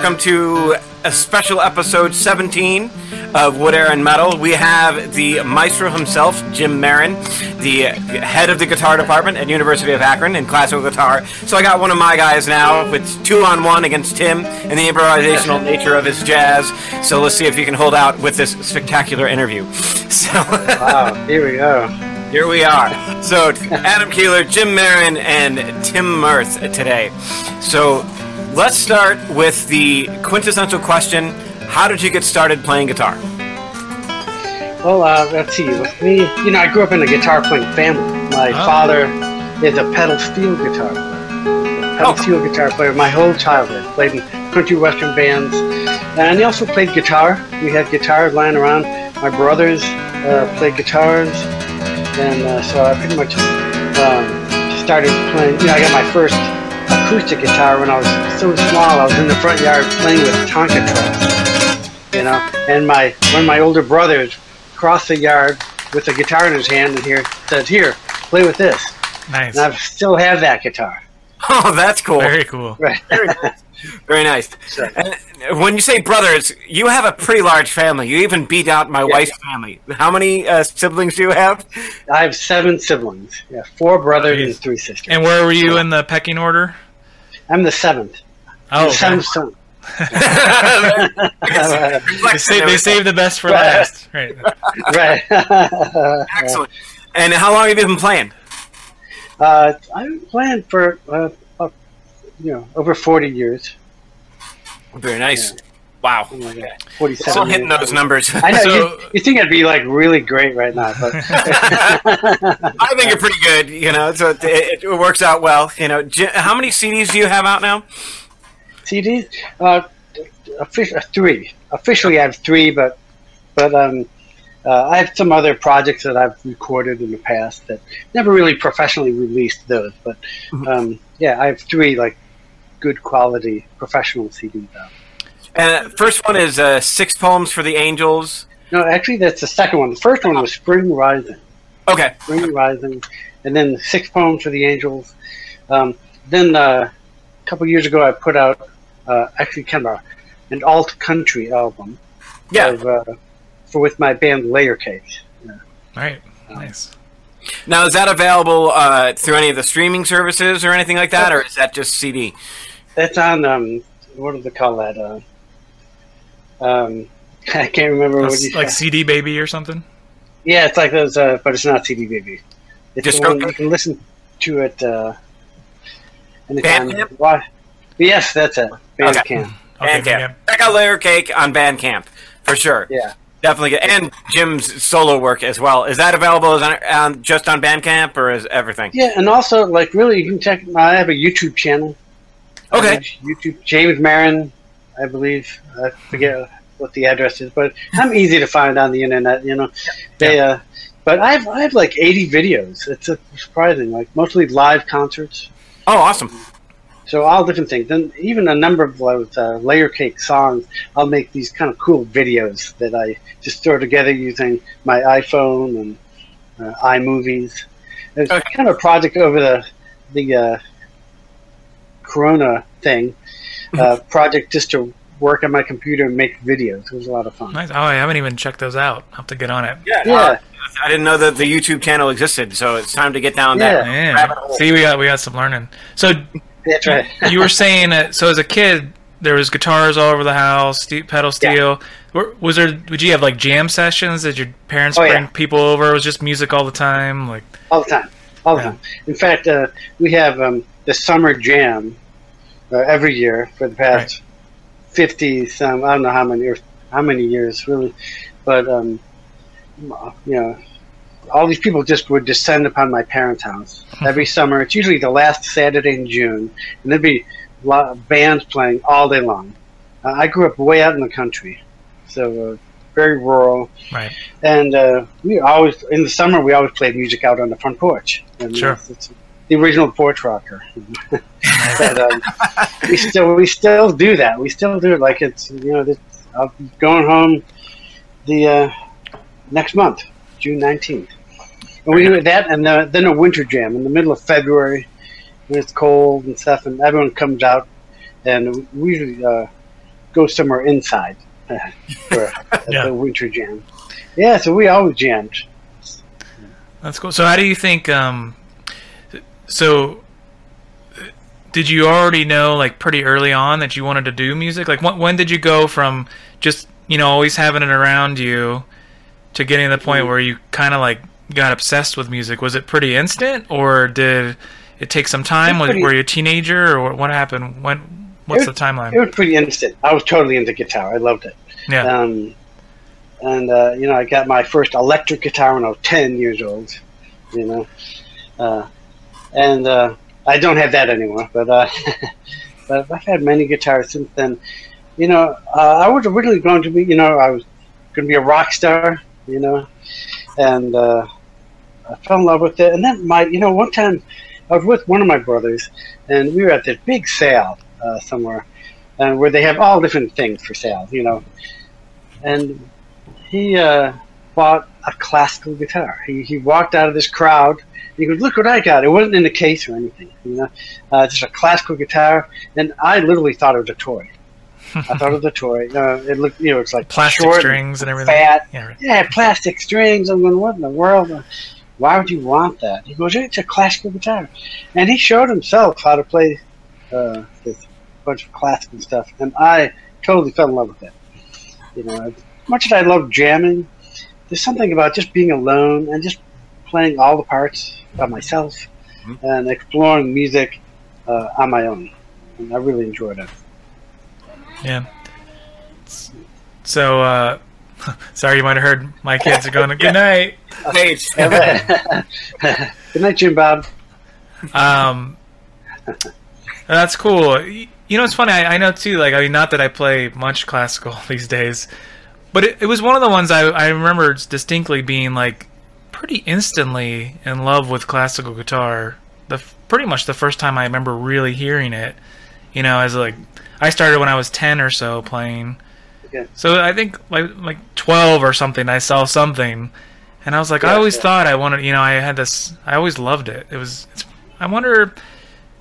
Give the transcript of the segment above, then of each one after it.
Welcome to a special episode 17 of Wood, Air, and Metal. We have the maestro himself, Jim Marin, the head of the guitar department at University of Akron in classical guitar. So I got one of my guys now with two on one against Tim and the improvisational nature of his jazz. So let's see if you can hold out with this spectacular interview. So. Wow, here we go. Here we are. So, Adam Keeler, Jim Marin, and Tim Mirth today. So, let's start with the quintessential question How did you get started playing guitar? Well, uh, let's see. With me, you know, I grew up in a guitar playing family. My Oh. father is a pedal steel guitar player. Pedal Oh. steel guitar player my whole childhood. Played in country western bands. And he also played guitar. We had guitars lying around. My brothers uh, played guitars. And uh, so I pretty much um, started playing. You know, I got my first acoustic guitar when I was so small. I was in the front yard playing with Tonka trucks. You know, and my one of my older brothers crossed the yard with a guitar in his hand and here said, "Here, play with this." Nice. And I still have that guitar. Oh, that's cool. Very cool. Right. Very nice. Sure. And when you say brothers, you have a pretty large family. You even beat out my wife's family. How many uh, siblings do you have? I have seven siblings. Yeah, four brothers and three sisters. And where were you in the pecking order? I'm the seventh. Oh, the okay. seventh son. they, saved, they saved the best for last. Right. right. Excellent. And how long have you been playing? uh, I've been playing for uh, uh, you know over forty years. Very nice. Wow. Something like that. Forty-seven. Still hitting those numbers. I know So- you, you think I'd be like really great right now, but I think you're pretty good. You know, so it, it, it works out well. You know, how many CDs do you have out now? CDs, uh, uh, three. Officially, I have three, but but um, uh, I have some other projects that I've recorded in the past that never really professionally released those. But um, yeah, I have three like good quality professional CDs out. Uh, first one is uh, Six Poems for the Angels. No, actually, that's the second one. The first one was Spring Rising. Okay. Spring Rising, and then Six Poems for the Angels. Um, then uh, a couple years ago, I put out uh, actually kind of a, an alt country album. Yeah. Of, uh, for with my band Layer Cake. Right. Nice. Now, is that available uh, through any of the streaming services or anything like that, or is that just CD? That's on um, what do they call that? Uh, um, I can't remember what you Like CD Baby or something? Yeah, it's like those, uh, but it's not CD Baby. It's Just the one you can listen to it. Uh, anytime. Bandcamp? Why? Yes, that's it. Bandcamp. Okay. Okay, Bandcamp. yeah. Check out Layer Cake on Bandcamp for sure. Yeah. Definitely good. And Jim's solo work as well. Is that available as on, on, just on Bandcamp or is everything? Yeah, and also like really, you can check. I have a YouTube channel. Okay. YouTube James Marin, I believe. I forget what the address is, but I'm easy to find on the internet. You know, they. Uh, but I have I have like 80 videos. It's uh, surprising, like mostly live concerts. Oh, awesome. So all different things, and even a number of those uh, layer cake songs. I'll make these kind of cool videos that I just throw together using my iPhone and uh, iMovies. It's Okay. kind of a project over the the uh, Corona thing. Uh, project just to work on my computer and make videos. It was a lot of fun. Nice. Oh, I haven't even checked those out. I'll have to get on it. Yeah. Yeah. uh, I didn't know that the YouTube channel existed, so it's time to get down Yeah. that Yeah. See, we got we got some learning. So That's right. you were saying that. So as a kid, there was guitars all over the house, ste- pedal steel. Were- Was there? Would you have like jam sessions? Did your parents Oh, bring yeah. people over? It was just music all the time. Like all the time, all the time. In fact, uh, we have um, the summer jam uh, every year for the past fifty some. I don't know how many years, how many years really, but um, you know, all these people just would descend upon my parents' house every summer. It's usually the last Saturday in June, and there'd be bands playing all day long. Uh, I grew up way out in the country, so uh, very rural. right. And uh, we always in the summer we always played music out on the front porch. And Sure. It's, it's the original porch rocker. but, um, we still we still do that. We still do it like it's you know. I'm going home the uh, next month, June nineteenth, and we do that, and the, then a winter jam in the middle of February when it's cold and stuff, and everyone comes out, and we usually uh, go somewhere inside for Yeah. the winter jam. Yeah, so we always jammed. That's cool. So how do you think? Um, so did you already know like pretty early on that you wanted to do music? Like when, when did you go from just you know always having it around you to getting to the point where you kind of like got obsessed with music? Was it pretty instant, or did it take some time? Was, pretty- were you a teenager, or what happened? When? What's It the timeline? It was pretty instant. I was totally into guitar. I loved it. yeah. Um, and uh, you know, I got my first electric guitar when I was ten years old. You know, uh, and uh, I don't have that anymore. But uh, but I've had many guitars since then. You know, uh, I was originally going to be. You know, I was going to be a rock star. You know, and uh, I fell in love with it. And then my, you know, one time I was with one of my brothers, and we were at this big sale uh, somewhere, and where they have all different things for sale. You know, and he uh, bought a classical guitar. He, he walked out of this crowd. He goes, "Look what I got! It wasn't in a case or anything, you know, uh, just a classical guitar." And I literally thought it was a toy. I thought it was a toy. Uh, it looked, you know, it's like Plastic short strings and everything. fat. Yeah. right. Yeah, plastic strings. I'm going, what in the world? Why would you want that? He goes, it's a classical guitar, and he showed himself how to play uh, this bunch of classical stuff, and I totally fell in love with it. You know, as much as I love jamming, there's something about just being alone and just playing all the parts by myself Mhm. and exploring music uh, on my own. And I really enjoyed it. Yeah. So, uh, sorry, you might have heard my kids are going. to Good night. Page. Good night, Jim Bob. Um, that's cool. You know, it's funny. I, I know too. Like, I mean, not that I play much classical these days, but it, it was one of the ones I I remember distinctly being like pretty instantly in love with classical guitar. The pretty much the first time I remember really hearing it. You know, as like I started when I was ten or so playing. Yeah. So I think like like twelve or something. I saw something, and I was like, I always yeah. thought I wanted. You know, I had this. I always loved it. It was. It's, I wonder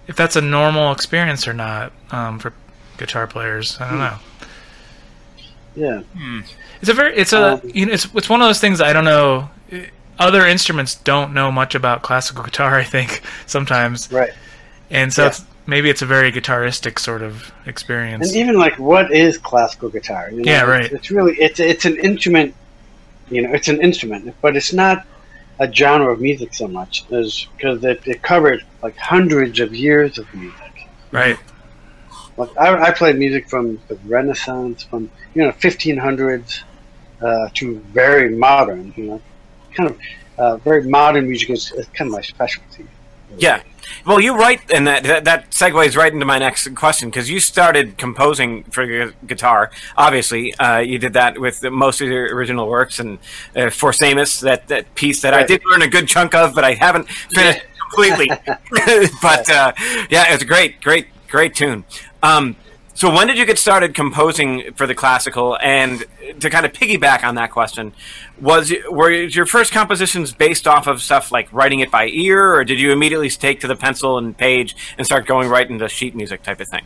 if that's a normal experience or not um, for guitar players. I don't Hmm. know. Yeah. It's a very. It's a. Um, you know, it's it's one of those things. I don't know. Other instruments don't know much about classical guitar. I think sometimes, Right. and so Yeah. it's maybe it's a very guitaristic sort of experience. And even like, what is classical guitar? You know, Yeah, it's- right. It's, really it's it's an instrument. You know, it's an instrument, but it's not a genre of music so much as because it, it covered like hundreds of years of music. right. Like I, I played music from the Renaissance, from you know 1500s uh, to very modern. You know, kind of uh, very modern music is, kind of my specialty. Yeah. Well, you write, and that that, that segues right into my next question because you started composing for gu- guitar. Obviously, uh, you did that with the, most of your original works, and uh, for Seamus, that, that piece that I did learn a good chunk of, but I haven't finished completely. but uh, yeah, it's a great, great, great tune. Um, so when did you get started composing for the classical? And to kind of piggyback on that question, was were your first compositions based off of stuff like writing it by ear, or did you immediately take to the pencil and page and start going right into sheet music type of thing?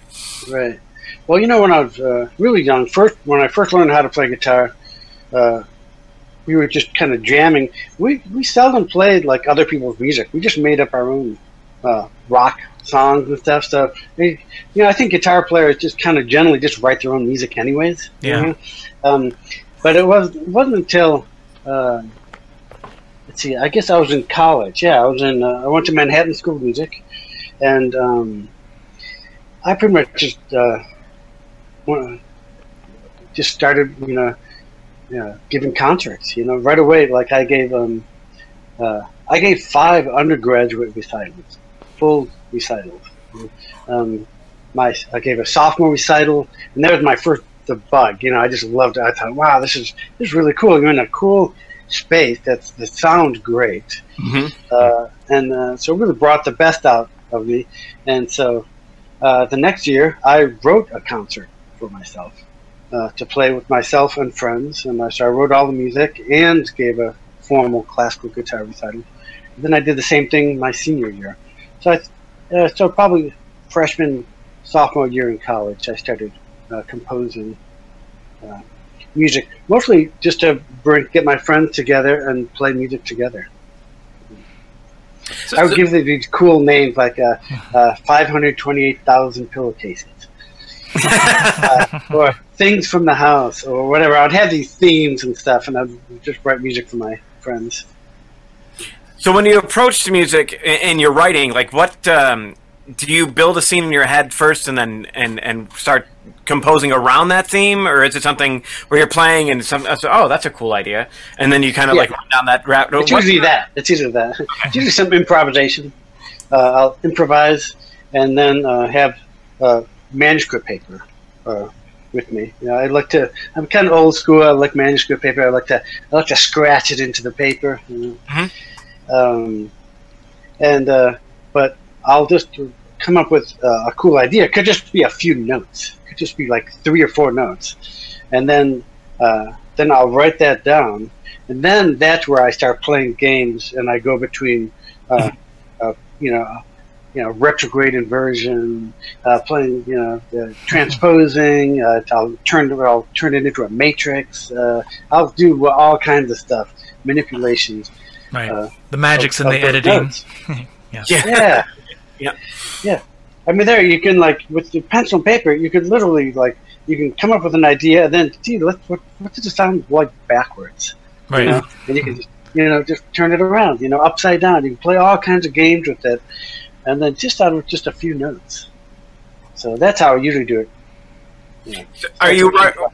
Right. Well, you know, when I was uh, really young, first when I first learned how to play guitar, uh, we were just kind of jamming. We we seldom played like other people's music. We just made up our own uh, rock songs and stuff. So, you know, I think guitar players just kind of generally just write their own music, anyways. you Yeah. know? Um, but it was it wasn't until uh, let's see. I guess I was in college. Yeah, I was in. Uh, I went to Manhattan School of Music, and um, I pretty much just uh, just started, you know, you know, giving concerts. You know, right away. Like I gave um, uh, I gave five undergraduate recitals, full recitals. Um, my I gave a sophomore recital, and that was my first the bug. You know, I just loved it. I thought, wow, this is this is really cool. You're in a cool space that's that sound great, hmm uh, and uh, so it really brought the best out of me. And so uh, the next year, I wrote a concert for myself uh, to play with myself and friends, and I, so I wrote all the music and gave a formal classical guitar recital. then I did the same thing my senior year. So I, uh, so probably freshman, sophomore year in college, I started uh, composing uh, music, mostly just to bring, get my friends together and play music together. So, I would so- give them these cool names like uh, uh, 528,000 pillowcases. uh, or things from the house or whatever. I'd have these themes and stuff, and I'd just write music for my friends. So when you approach music i- in your writing, like what um, do you build a scene in your head first, and then and and start composing around that theme, or is it something where you're playing and some uh, so, oh that's a cool idea, and then you kind of Yeah. like run down that route? It's usually that. It's usually that. It's usually some improvisation. Uh, I'll improvise and then uh, have uh, manuscript paper uh, with me. You know, I like to. I'm kind of old school. I like manuscript paper. I like to. I like to scratch it into the paper. You know? Mhm. Um, and uh, but I'll just come up with uh, a cool idea. It could just be a few notes. It could just be like three or four notes, and then uh, then I'll write that down, and then that's where I start playing games, and I go between, uh, uh, you know, you know, retrograde inversion, uh, playing, you know, uh, transposing. Uh, I'll turn I'll turn it into a matrix. Uh, I'll do all kinds of stuff, manipulations. Right. Uh, the magic's of- in the of those editing. notes. yeah. Yeah. Yeah. Yeah. I mean, there you can like with the pencil and paper, you could literally like you can come up with an idea and then gee, let what what does it sound like backwards? Right. You know, and you can just you know just turn it around, you know, upside down. You can play all kinds of games with it, and then just out of just a few notes. So that's how I usually do it. Yeah. So Are you That's wor-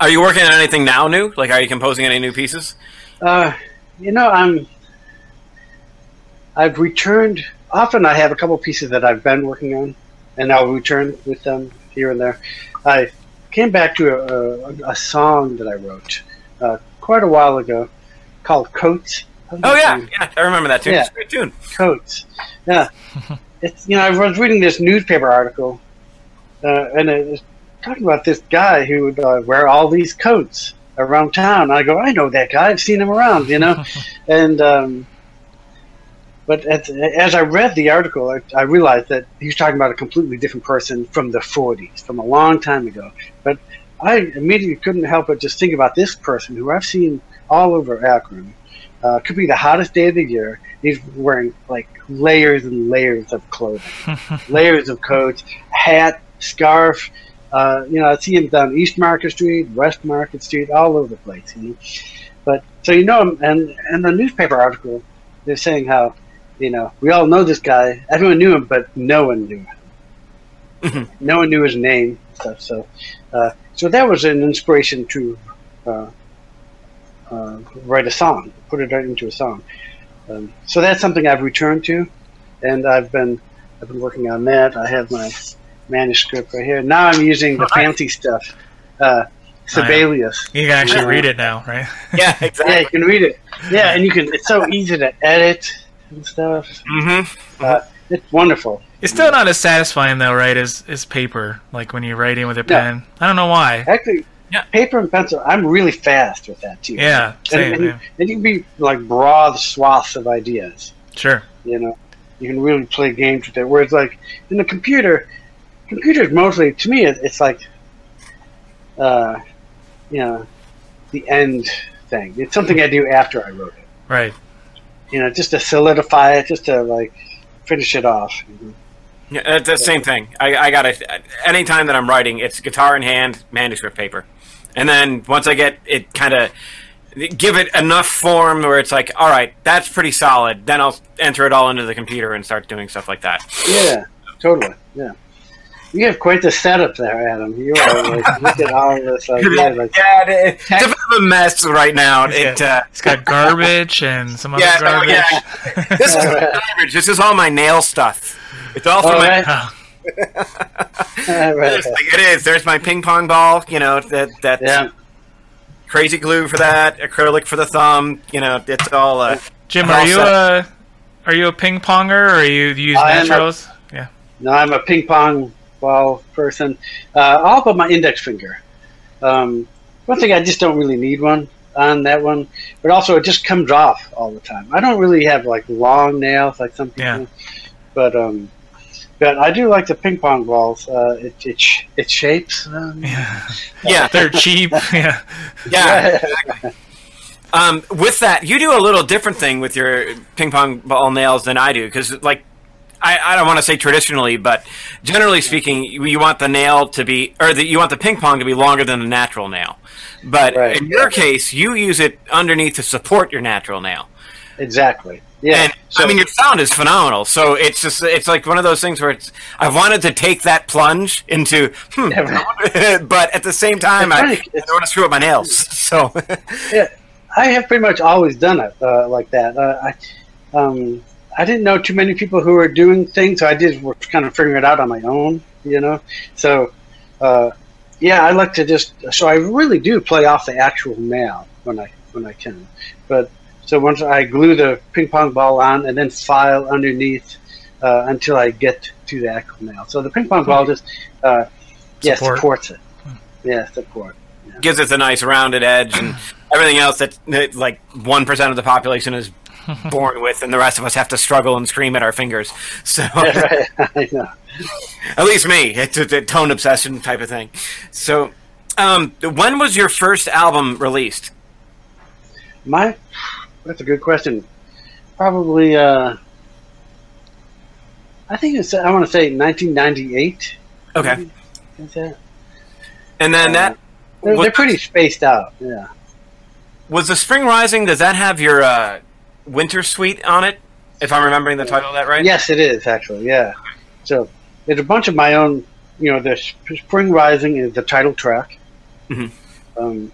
are you working on anything now new? Like, are you composing any new pieces? Uh, you know, I'm. I've returned. Often, I have a couple pieces that I've been working on, and I'll return with them here and there. I came back to a, a, a song that I wrote uh, quite a while ago called "Coats." Oh yeah, yeah, I remember that tune. Yeah. It's a great tune. coats. Yeah, it's you know I was reading this newspaper article, uh, and it was talking about this guy who would uh, wear all these coats around town. I go, I know that guy. I've seen him around, you know, and um, but as, as I read the article, I, I realized that he was talking about a completely different person from the '40s, from a long time ago. But I immediately couldn't help but just think about this person who I've seen all over Akron. Uh, could be the hottest day of the year. He's wearing like layers and layers of clothing, layers of coats, hat, scarf. Uh, you know, I see him down East Market Street, West Market Street, all over the place. You know? But so you know, him, and and the newspaper article, they're saying how, you know, we all know this guy. Everyone knew him, but no one knew him. no one knew his name and stuff. So, uh, so that was an inspiration to uh, uh, write a song, put it right into a song. Um, so that's something I've returned to, and I've been I've been working on that. I have my manuscript right here. Now I'm using the fancy stuff, uh, Sibelius. You can actually read it now, right? Yeah, Yeah, exactly. you can read it. Yeah, and you can. It's so easy to edit and stuff. Mm-hmm. Uh, it's wonderful. It's still not as satisfying though, right? As as paper, like when you're writing with a pen. No. I don't know why. Actually, Yeah. paper and pencil. I'm really fast with that too. Yeah, and, same. and, yeah. and you can be like broad swaths of ideas. Sure. You know, you can really play games with it. Whereas, like in the computer, computers mostly to me, it's like, uh, you know, the end thing. It's something I do after I wrote it. Right. You know, just to solidify it, just to like finish it off. Yeah, that's the same thing. I, I got to Anytime that I'm writing, it's guitar in hand, manuscript paper, and then once I get it, kind of give it enough form where it's like, all right, that's pretty solid. Then I'll enter it all into the computer and start doing stuff like that. Yeah, totally. Yeah. You have quite the setup there, Adam. You are like look at all of this idea. Like, yeah, it, it's a bit of a mess right now. It's It, got, uh, it's got garbage and some other yeah, no, garbage. yeah. This is garbage. This is all my nail stuff. It's all from all my right. Oh, All right. Seriously, it is. There's my ping pong ball. You know that that Yeah. crazy glue for that, acrylic for the thumb. You know, it's all. Uh, Jim, are you set. a are you a ping ponger or are you do you use I am a- naturals? Yeah. No, I'm a ping pong ball person. Uh, I'll put my index finger. Um, one thing I just don't really need one on that one, but also it just comes off all the time. I don't really have like long nails like some people, Yeah. but um, but I do like the ping pong balls. Uh, it it it shapes. Um, Yeah. yeah, They're cheap. Yeah. yeah. Um, with that, you do a little different thing with your ping pong ball nails than I do because, like, I, I don't want to say traditionally, but generally speaking, you, you want the nail to be, or the, you want the ping pong to be longer than the natural nail. But Right. in your case, you use it underneath to support your natural nail. exactly. Yeah. And So- I mean, your sound is phenomenal. So it's just, it's like one of those things where it's, I wanted to take that plunge into, hmm, but at the same time, I, I don't want to screw up my nails. So, yeah, I have pretty much always done it uh, like that. Uh, I, um, I didn't know too many people who were doing things, so I did was kind of figuring it out on my own, you know. So, uh, yeah, I like to just. So I really do play off the actual nail when I when I can. But so once I glue the ping pong ball on and then file underneath uh, until I get to the actual nail. So the ping pong ball just uh, yeah Support. supports it. Yeah, support. gives it a nice rounded edge and everything else that, that like 1% of the population is born with and the rest of us have to struggle and scream at our fingers so right. At least me it's a, a tone obsession type of thing so um, when was your first album released My, that's a good question. Probably, uh, I think it's. I want to say 1998. okay Is that? and then that They're, was, they're pretty spaced out. Yeah. was the spring rising does that have your uh, winter suite on it if i'm remembering the title of that right Yes, it is actually. Yeah. So there's a bunch of my own. You know, the Spring Rising is the title track. mm-hmm. Um,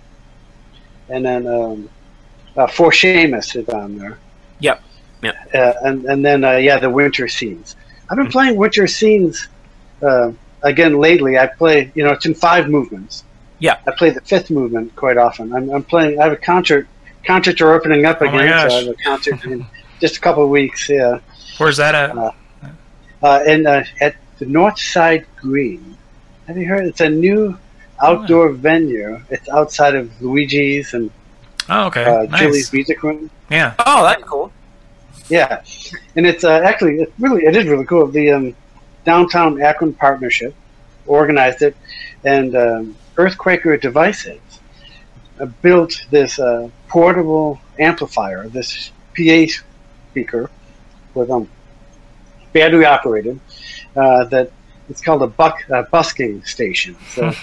and then um, uh, For Seamus is on there. Yep. Yep. Uh, and and then uh, yeah, the Winter Scenes. I've been playing Winter Scenes uh, again lately. I play. You know, it's in five movements. Yeah. I play the fifth movement quite often. I'm, I'm playing. I have a concert. Concerts are opening up again. Oh my again, so gosh. I have a concert in just a couple of weeks. Yeah Where's that at? uh, and uh, at the North Side Green. Have you heard? It's a new outdoor venue. It's outside of Luigi's and Oh, okay. uh, nice. Jilly's Music Room. Yeah. oh that's cool Yeah, and it's uh, actually it's really it is really cool. The um, downtown Akron partnership organized it, and um, Earthquaker Devices uh, built this uh, portable amplifier, this PA speaker with um battery operated uh, that it's called a buck uh, busking station. So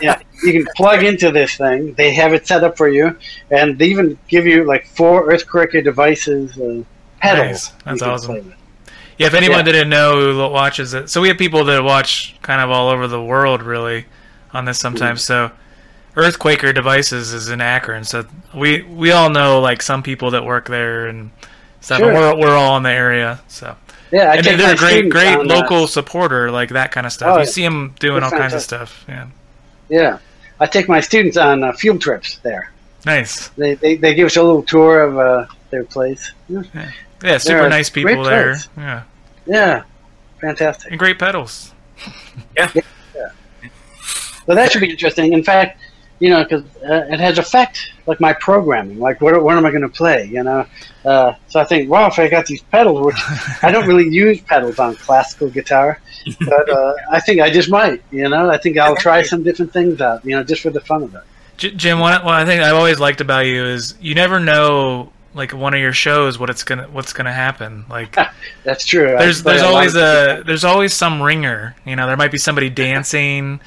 yeah, you can plug into this thing. They have it set up for you, and they even give you like four Earthquaker devices uh, pedals. Nice. That's awesome. Yeah, if anyone Yeah. didn't know who watches it, so we have people that watch kind of all over the world, really, on this sometimes. So, Earthquaker Devices is in Akron, so we we all know like some people that work there and stuff. Sure. And we're we're all in the area, so Yeah, I and they're a great great on, local supporter, like that kind of stuff. Oh, you see them doing they're all kinds of stuff. Yeah, yeah, I take my students on uh, field trips there. nice. They, they they give us a little tour of uh, their place. Yeah, Yeah, super a nice people there. place. Yeah, yeah, fantastic. and great pedals. Yeah so that should be interesting. In fact, you know, because uh, it has effect like my programming. Like, what, what am I going to play? You know, uh, so I think, wow, if I got these pedals, which I don't really use pedals on classical guitar, but uh, I think I just might. You know, I think I'll try some different things out. You know, just for the fun of it. J- Jim, what, what I think I've always liked about you is you never know like one of your shows what it's gonna what's gonna happen. Like That's true. There's there's always of- a there's always some ringer. You know, there might be somebody dancing.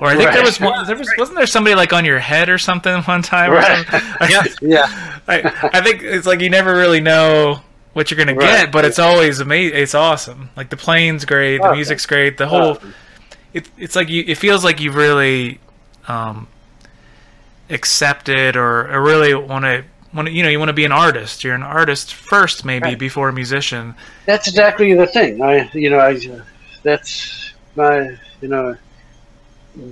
Or I think there was one, there was wasn't there somebody like on your head or something one time? or Right. something? Yeah. yeah. I, I think it's like you never really know what you're gonna Right. get, but it's always amazing. It's awesome. Like the playing's great, the Okay. music's great, the whole Oh, it, it's like you it feels like you really um, accepted or, or really want to want to you know you want to be an artist you're an artist first maybe Right. before a musician that's exactly the thing. I, you know, I, uh, that's my, you know,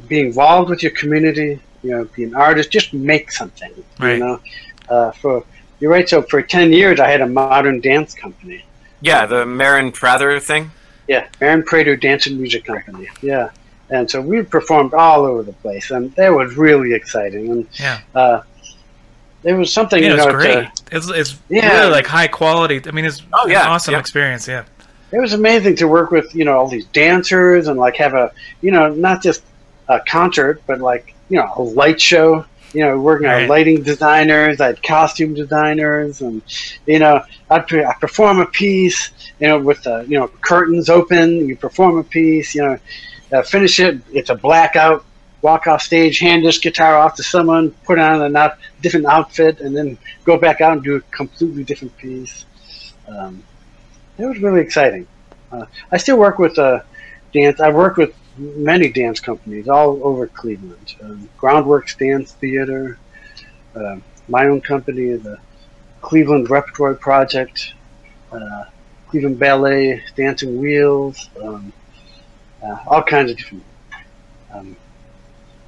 being involved with your community, you know, be an artist, just make something. Right. You know, uh, for you're right. So for ten years, I had a modern dance company. Yeah, the Marin Prather thing. Yeah, Marin Prather Dance and Music Company. Yeah, and so we performed all over the place, and that was really exciting. And Yeah. uh, there was something Yeah, you know. great. To, It's it's Yeah. really like high quality. I mean, it's Oh, yeah, an awesome yeah. experience. Yeah. it was amazing to work with you know all these dancers and like have a you know not just a concert but like you know a light show you know working Right. on lighting designers i had costume designers and you know i'd pre- I perform a piece you know with the you know curtains open you perform a piece you know uh, finish it it's a blackout walk off stage hand this guitar off to someone put on a not different outfit and then go back out and do a completely different piece um, it was really exciting. Uh, I still work with uh, dance. I work with many dance companies all over Cleveland. Um, Groundworks Dance Theater, uh, my own company, the Cleveland Repertory Project, uh, Cleveland Ballet, Dancing Wheels, um, uh, all kinds of different. Um,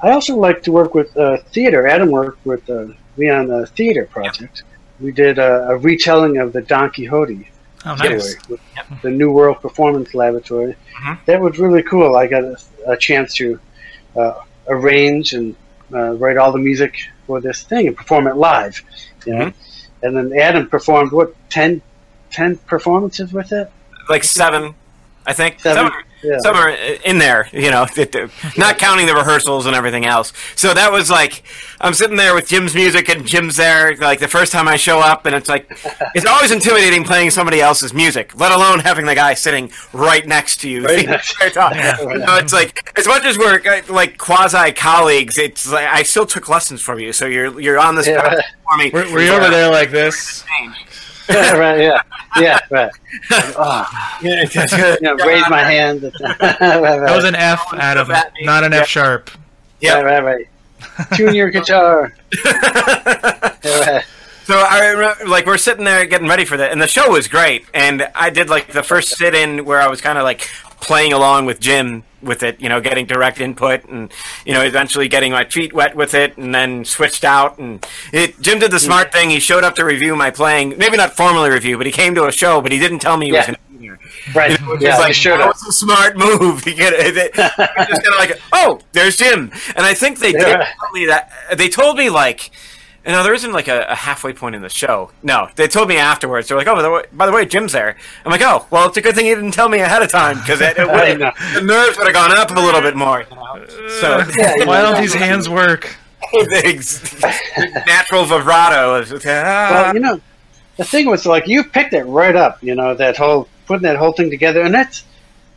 I also like to work with uh, theater. Adam worked with uh, me on a theater project. We did a, a retelling of the Don Quixote Oh, nice. with the New World Performance Laboratory. Mhm. That was really cool. I got a, a chance to uh, arrange and uh, write all the music for this thing and perform it live. You know? And then Adam performed what 10, 10 performances with it. Like seven, I think. Seven. Some- Yeah. some are in there, you know, that- that- not counting the rehearsals and everything else. So that was like, I'm sitting there with Jim's music and Jim's there, like the first time I show up, and it's like, it's always intimidating playing somebody else's music, let alone having the guy sitting right next to you. Right the next- entire time. Yeah. You know, it's like, as much as we're uh, like quasi colleagues, it's like, I still took lessons from you, so you're you're on this Yeah, path for me. Were, were you over there like this? Yeah, right. Yeah. Yeah. Right. Oh, Yeah, you know, raise my hand. That was an F, Adam, at me. not an Yeah. F sharp. Yeah. Right, right, right. Tune your guitar. Right. So I remember, like, we're sitting there getting ready for that, and the show was great. And I did like the first sit-in where I was kind of like playing along with Jim with it, you know, getting direct input, and you know, eventually getting my feet wet with it, and then switched out. And it, Jim did the smart thing; he showed up to review my playing, maybe not formally review, but he came to a show, but he didn't tell me he was Yeah. going to be here. Right. Which Yeah, like, that was a smart move. You get it. it- Just kind of like, oh, there's Jim, and I think they did Yeah. tell me that. They told me like. You know, there isn't like a, a halfway point in the show. No, they told me afterwards. They're like, "Oh, by the way, by the way, Jim's there." I'm like, "Oh, well, it's a good thing you didn't tell me ahead of time because it, it would the nerves would have gone up a little bit more." You know? So Yeah, Why don't these hands work? the natural vibrato. Is, ah. Well, you know, the thing was like you picked it right up. You know that whole putting that whole thing together, and that's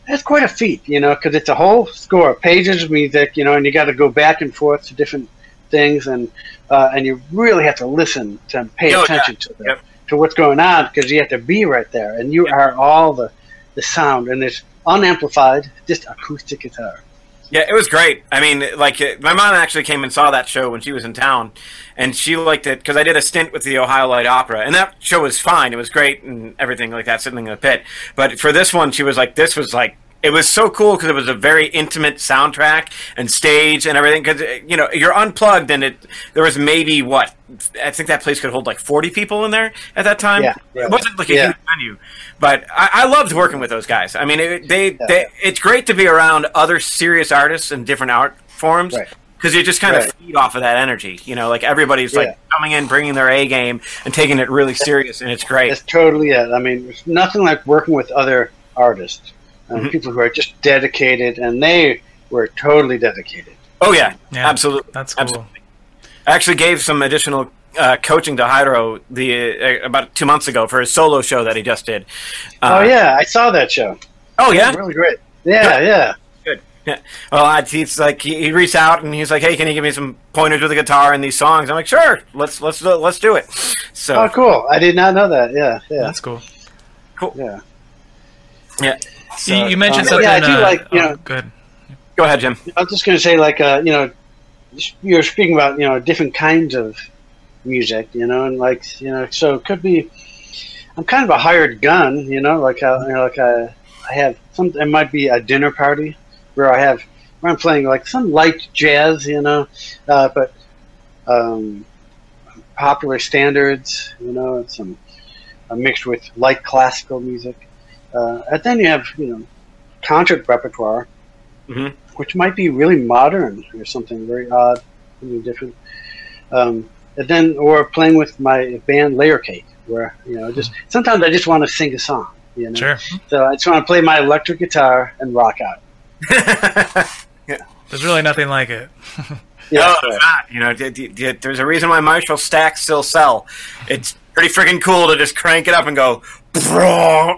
that's quite a feat. You know, because it's a whole score of pages of music. You know, and you got to go back and forth to different things, and uh, and you really have to listen to pay Oh, yeah. attention to the, Yep. to what's going on because you have to be right there, and you are all the the sound, and it's unamplified, just acoustic guitar. Yeah, it was great. I mean, like my mom actually came and saw that show when she was in town, and she liked it because I did a stint with the Ohio Light Opera, and that show was fine. It was great and everything like that, sitting in the pit. But for this one, she was like, "This was like." It was so cool because it was a very intimate soundtrack and stage and everything. Because you know you're unplugged, and it there was maybe what I think that place could hold like 40 people in there at that time. Yeah, yeah. It wasn't like a Yeah. huge venue, but I, I loved working with those guys. I mean, it, they, they it's great to be around other serious artists in different art forms Right. because you just kind Right. of feed off of that energy. You know, like everybody's like coming in, bringing their A game, and taking it really serious, and it's great. That's totally it. I mean, there's nothing like working with other artists, and Mhm. people who are just dedicated, and they were totally dedicated. Oh yeah, Yeah. absolutely. That's cool. Absolutely. I actually gave some additional uh, coaching to Hydro the uh, about two months ago for his solo show that he just did. Uh, oh yeah, I saw that show. Oh yeah. really great. Yeah, yeah. Good. Yeah. Well, I, he's like he, he reached out and he's like, "Hey, can you give me some pointers with the guitar and these songs?" I'm like, "Sure, let's let's let's do it." So Oh, cool. I did not know that. Yeah, yeah, That's cool. cool. yeah. yeah. So, you, you mentioned um, something. yeah, I do uh, like, you oh, know- good. go ahead, Jim. I was just going to say, like, uh, you know, you're speaking about, you know, different kinds of music, you know, and like, you know, so it could be. I'm kind of a hired gun, you know, like, uh, you know, like uh, I have some. It might be a dinner party where I have where I'm playing like some light jazz, you know, uh, but um, popular standards, you know, some uh, mixed with light classical music. Uh, and then you have, you know, concert repertoire, Mhm. which might be really modern or something very odd, something different. Um, and then, or playing with my band Layer Cake, where you know, just sometimes I just want to sing a song. You know, Sure. so I just want to play my electric guitar and rock out. yeah. There's really nothing like it. No, it's not. You know, d- d- d- there's a reason why Marshall stacks still sell. It's pretty freaking cool to just crank it up and go. Right.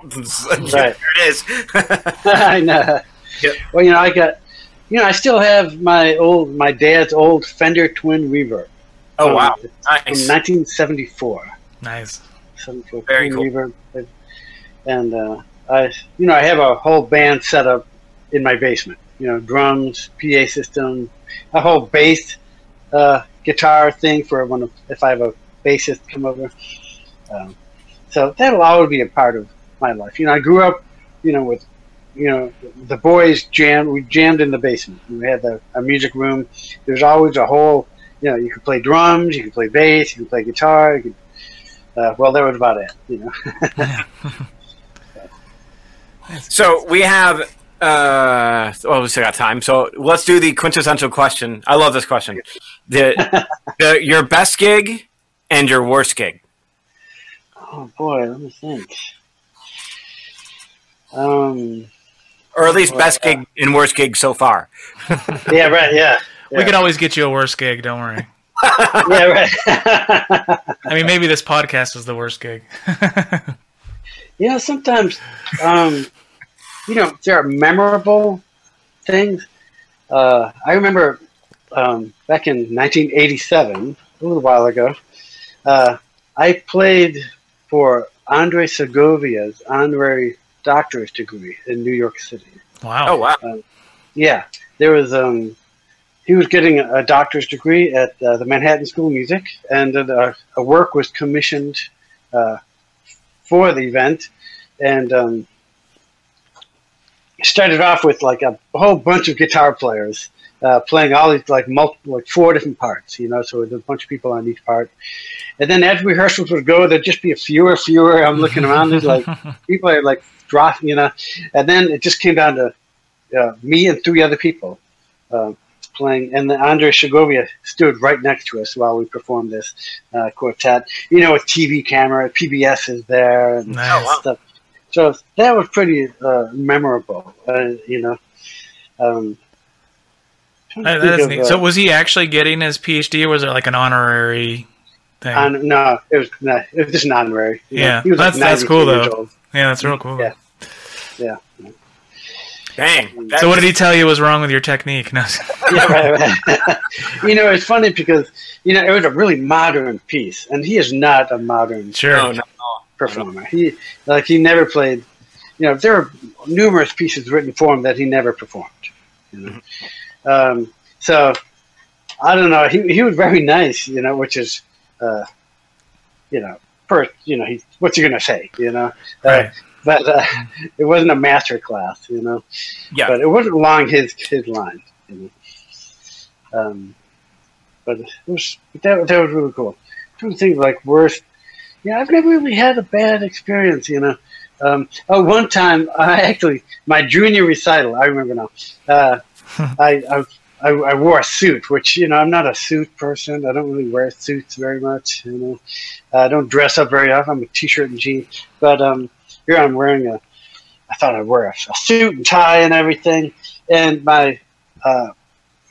There it is. I know. Yep. Well, you know, I got, you know, I still have my old, my dad's old Fender Twin Reverb. oh from- wow, From 1974. Nice. 74 Very Twin cool. Reverb. And uh, I, you know, I have a whole band set up in my basement. You know, drums, PA system, a whole bass uh, guitar thing for when if I have a bassist come over. Um, so that'll always be a part of my life. You know, I grew up, you know, with, you know, the boys jammed. We jammed in the basement. We had the, a music room. There's always a whole, you know, you could play drums, you could play bass, you could play guitar. You could, uh, well, that was about it. You know. So we have. Uh, well, we still got time. So let's do the quintessential question. I love this question. The, the your best gig and your worst gig. Oh boy, let me think. Um. Or at least best gig and worst gig so far. Yeah. Right. Yeah. We can always get you a worst gig. Don't worry. Yeah. Right. I mean, maybe this podcast was the worst gig. You know, sometimes, um, you know, there are memorable things. Uh, I remember um, back in 1987, a little while ago, uh, I played for Andre Segovia's honorary doctorate degree in New York City. wow. Oh wow. Yeah, there was. Um, he was getting a, a doctor's degree at uh, the Manhattan School of Music, and uh, a work was commissioned uh, for the event, and um, started off with like a whole bunch of guitar players uh, playing all these like multiple, like four different parts, you know. So there's a bunch of people on each part, and then as rehearsals would go, there'd just be a fewer, fewer. I'm looking around, there's like people are like dropping, you know, and then it just came down to uh, me and three other people uh, playing, and then Andre Segovia stood right next to us while we performed this uh, quartet. You know, with TV camera, PBS is there, and Nice. stuff. So that was pretty uh, memorable. Uh, you know. Um, trying to That- that is of, neat. uh, So was he actually getting his PhD, or was it like an honorary thing? on- no, it was no, it was just an honorary. you know. Yeah, he was like that's- that's 93 cool, though. old. yeah, that's real cool. Yeah. Yeah. Dang. So what did he tell you was wrong with your technique? No. yeah, right, right. you know, it's funny because you know it was a really modern piece, and he is not a modern Sure. No, no. performer. He like he never played. You know, there are numerous pieces written for him that he never performed. You know, um, so I don't know. He he was very nice. You know, which is, uh, you know, first, you know, he what's he gonna say? You know, uh, Right. but uh, it wasn't a master class. You know, Yeah. but it wasn't along his his line. You know? Um, but it was that that was really cool. Two things like worst. Yeah, I've never really had a bad experience. You know. Um, oh, one time I actually my junior recital. I remember now. I, I I I wore a suit, which you know I'm not a suit person. I don't really wear suits very much. You know, I don't dress up very often. I'm a t-shirt and jeans. But um, here I'm wearing a. I thought I'd wear a, a suit and tie and everything, and my uh,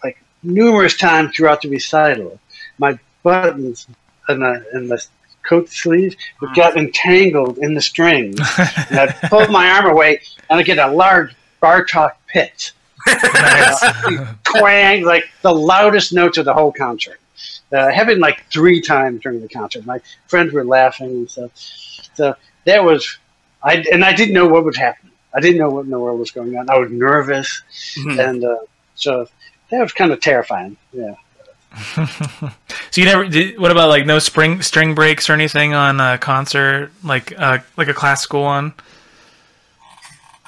like numerous times throughout the recital, my buttons and the and the coat sleeve got entangled in the strings. and I pulled my arm away, and I get a large Bartok pizz Twang, like the loudest notes of the whole concert. Uh, happened like three times during the concert. My friends were laughing and stuff. So that was, I and I didn't know what was happening. I didn't know what in the world was going on. I was nervous, Mhm. and uh, so that was kind of terrifying. Yeah. so you never did, what about like no spring string breaks or anything on a concert like uh like a classical one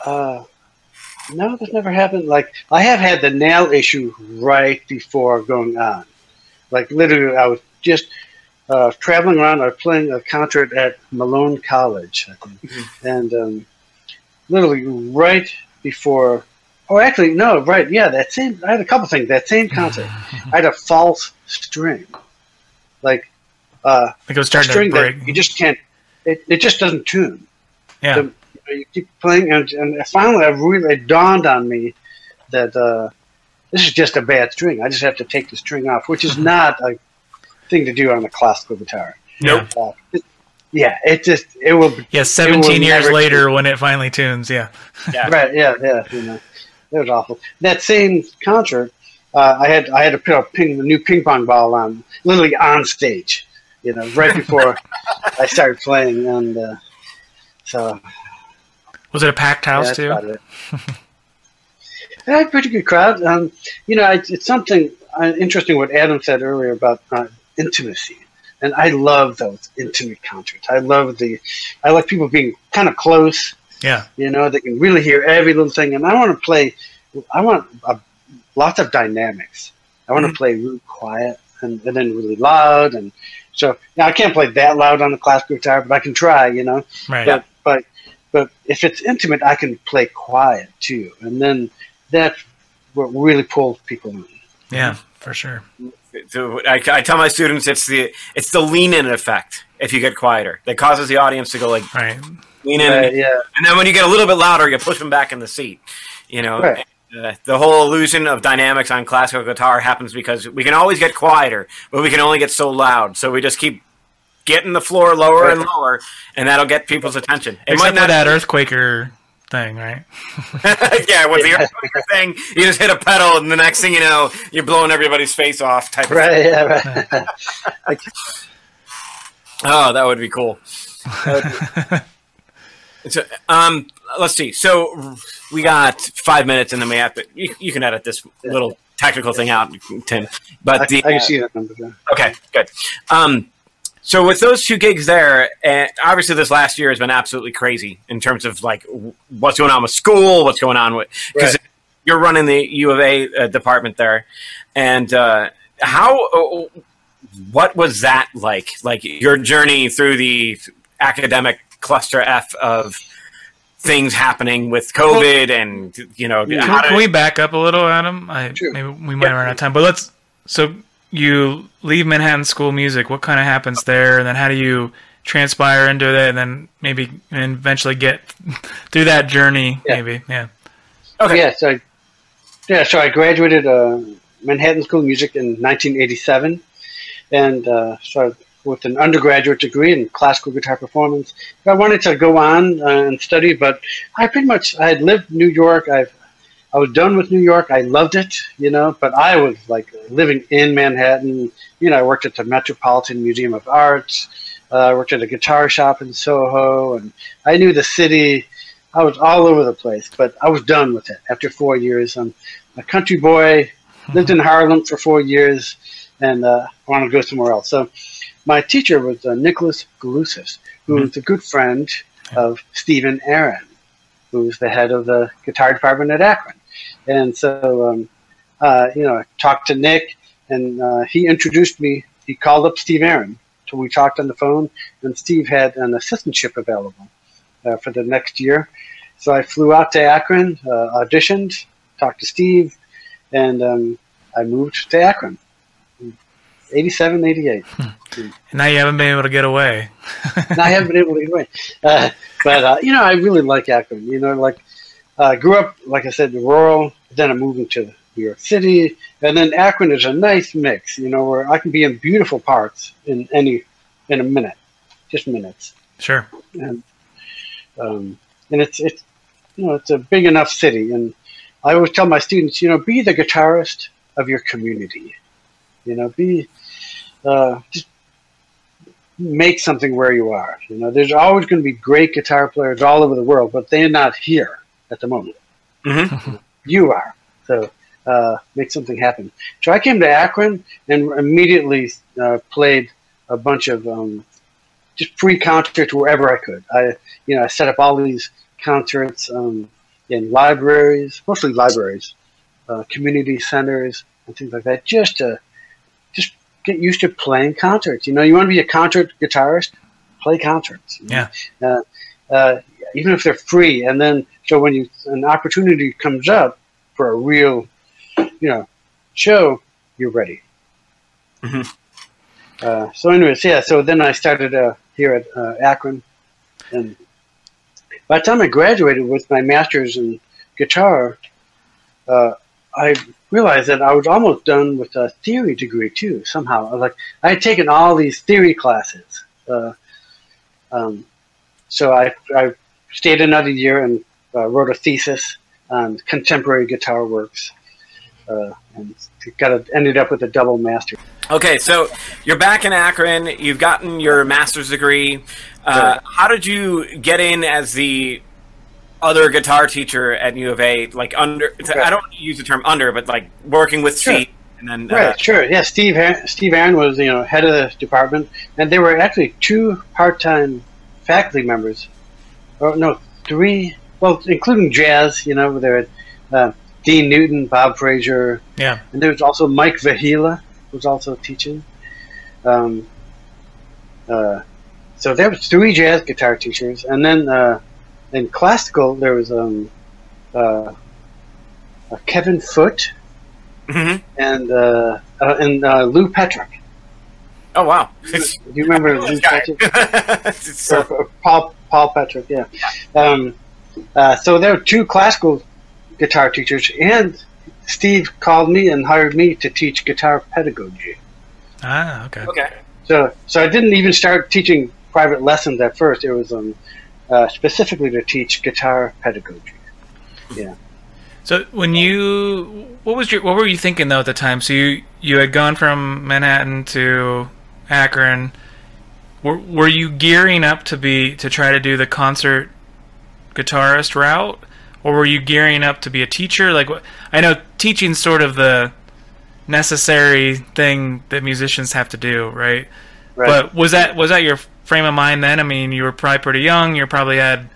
Uh, No, that's never happened. Like I have had the nail issue right before going on. Like literally, I was just uh, traveling around. I was playing a concert at Malone College, I think, Mm-hmm. and um, literally right before. Oh, actually, no, right, yeah, that same. I had a couple things. That same concert, I had a false string, like uh, Like it was starting to string break. you just can't. It, it just doesn't tune Yeah. the- you, keep playing, and, and finally, I really dawned on me that uh, this is just a bad string. I just have to take the string off, which is not a thing to do on a classical guitar. Nope. Uh, it- yeah, it just it will. Yeah, 17 years never- later when it finally tunes. Yeah. Yeah. Right? Yeah, yeah. You know, it was awful. That same concert, uh, I had I had to put a ping the new ping pong ball on, literally on stage. You know, right before I started playing, and uh, so Was it a packed Yeah, house that's too? yeah, a pretty good crowd. Um, you know, it's, it's something uh, interesting what Adam said earlier about uh, intimacy, and I love those intimate concerts. I love the, I like people being kind of close. Yeah. You know, they can really hear every little thing, and I want to play. I want a, lots of dynamics. I want to Mhm. play really quiet and, and then really loud, and so now I can't play that loud on the classical guitar, but I can try. You know. Right. But but but if it's intimate, I can play quiet too, and then that's what really pulls people in. Yeah, for sure. So I, I tell my students it's the it's the lean in effect. If you get quieter, that causes the audience to go like Right. lean in, Right, yeah, and then when you get a little bit louder, you push them back in the seat. You know, Right. uh, the whole illusion of dynamics on classical guitar happens because we can always get quieter, but we can only get so loud. So we just keep getting the floor lower and lower, and that'll get people's attention. It Except for that earthquaker thing, right? yeah, with the earthquaker thing, you just hit a pedal, and the next thing you know, you're blowing everybody's face off. Type of right, yeah, right. Oh, that would be cool. Would be- so, um, let's see. So we got five minutes, and then we have to. You, you can edit this little technical thing out, Tim. I, But the I can see that number. There. okay, good. Um, so with those two gigs there, uh, obviously this last year has been absolutely crazy in terms of like what's going on with school, what's going on with because Right. you're running the U of A uh, department there, and uh, how uh, what was that like? Like your journey through the academic cluster F of things happening with COVID, and you know, Can, can we back up a little, Adam? I, Sure. Maybe we might run out of time, but let's. So you leave Manhattan School of Music. What kind of happens there, and then how do you transpire into it, and then maybe and eventually get through that journey? Yeah. Maybe, yeah. okay, Yeah, so I, yeah, so I graduated uh, Manhattan School of Music in 1987, and uh, so I- with an undergraduate degree in classical guitar performance. I wanted to go on uh, and study, but I pretty much I had lived in New York. I've I was done with New York. I loved it, you know, but I was like living in Manhattan. You know, I worked at the Metropolitan Museum of Art. Uh, I worked at a guitar shop in Soho, and I knew the city. I was all over the place, but I was done with it after four years. I'm a country boy, lived in Harlem for four years, and uh, I wanted to go somewhere else. So my teacher was uh, Nicholas Goluses, who was a good friend of Stephen Aron, who's the head of the guitar department at Akron. And so, um, uh, you know, I talked to Nick, and uh, he introduced me. He called up Steve Aron. So we talked on the phone, and Steve had an assistantship available uh, for the next year. So I flew out to Akron, uh, auditioned, talked to Steve, and um, I moved to Akron. 87, 88. And now you haven't been able to get away. I haven't been able to get away. Uh, but, uh, you know, I really like Akron. You know, like, uh, grew up, like I said, in rural, then I'm moving to New York City, and then Akron is a nice mix, you know, where I can be in beautiful parts in any, in a minute, just minutes. Sure. and um, and it's it's you know it's a big enough city, and I always tell my students, you know, be the guitarist of your community, you know, be uh, just make something where you are. You know, there's always going to be great guitar players all over the world, but they're not here at the moment. Mhm. You are, so uh, make something happen. So I came to Akron and immediately uh, played a bunch of um, just free concerts wherever I could. I, you know, I set up all these concerts um, in libraries, mostly libraries, uh, community centers, and things like that, just to just get used to playing concerts. You know, you want to be a concert guitarist, play concerts. Yeah. Uh, uh, even if they're free, and then so when you an opportunity comes up for a real, you know, show, you're ready. Mhm. Uh, so, anyways, yeah. So then I started uh, here at uh, Akron, and by the time I graduated with my master's in guitar, uh, I realized that I was almost done with a theory degree too. Somehow, I was like, I had taken all these theory classes. Uh, um, so I, I stayed another year and uh, wrote a thesis on contemporary guitar works, uh, and got a, ended up with a double master. Okay, so you're back in Akron. You've gotten your master's degree. Uh, how did you get in as the other guitar teacher at U of A? Like under, I don't use the term under, but like working with Sure. Steve. And then, uh, Right, sure. Yeah, Steve Steve Aron was you know head of the department, and there were actually two part-time faculty members. Oh no, three. Well, including jazz. You know, there were uh, Dean Newton, Bob Frazier, Yeah. and there was also Mike Vahila who was also teaching. Um, uh, so there was three jazz guitar teachers, and then uh, in classical there was um, uh, uh, Kevin Foote mhm. and uh, uh, and uh, Lou Petrick. Oh wow! Do you remember Lou. Petrick? It's so- Or- or Paul Paul Petrick, yeah. Um, uh, so there were two classical guitar teachers, and Steve called me and hired me to teach guitar pedagogy. Ah, okay. okay. So so I didn't even start teaching private lessons at first. It was um, uh, specifically to teach guitar pedagogy. Yeah. So when you, what was your, what were you thinking though at the time? So you you had gone from Manhattan to Akron. Were were you gearing up to be to try to do the concert guitarist route, or were you gearing up to be a teacher? Like what- I know teaching's sort of the necessary thing that musicians have to do, right? Right. But was that was that your frame of mind then? I mean, you were probably pretty young. You probably had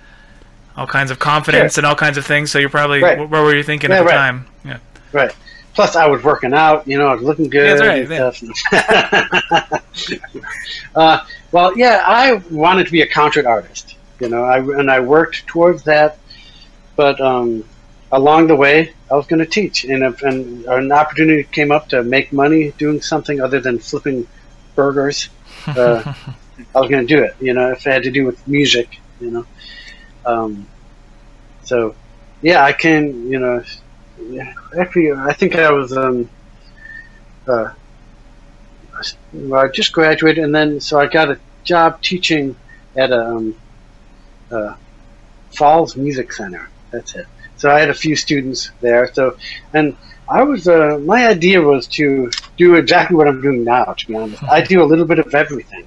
all kinds of confidence and all kinds of things. So you're probably Right. what, what were you thinking Yeah, at the right. time? Yeah. Right. Plus, I was working out. You know, I was looking good. Yeah, that's and stuff. uh, well, yeah, I wanted to be a concert artist. You know, I and I worked towards that. But um, along the way, I was going to teach, and, if, and an opportunity came up to make money doing something other than flipping burgers. Uh, I was going to do it. You know, if it had to do with music. You know, um, so yeah, I can. You know, yeah, actually, I think I was um, uh, I just graduated, and then so I got a job teaching at a um, uh, Falls Music Center. That's it. So I had a few students there. So, and I was uh, my idea was to do exactly what I'm doing now. To be honest, I do a little bit of everything.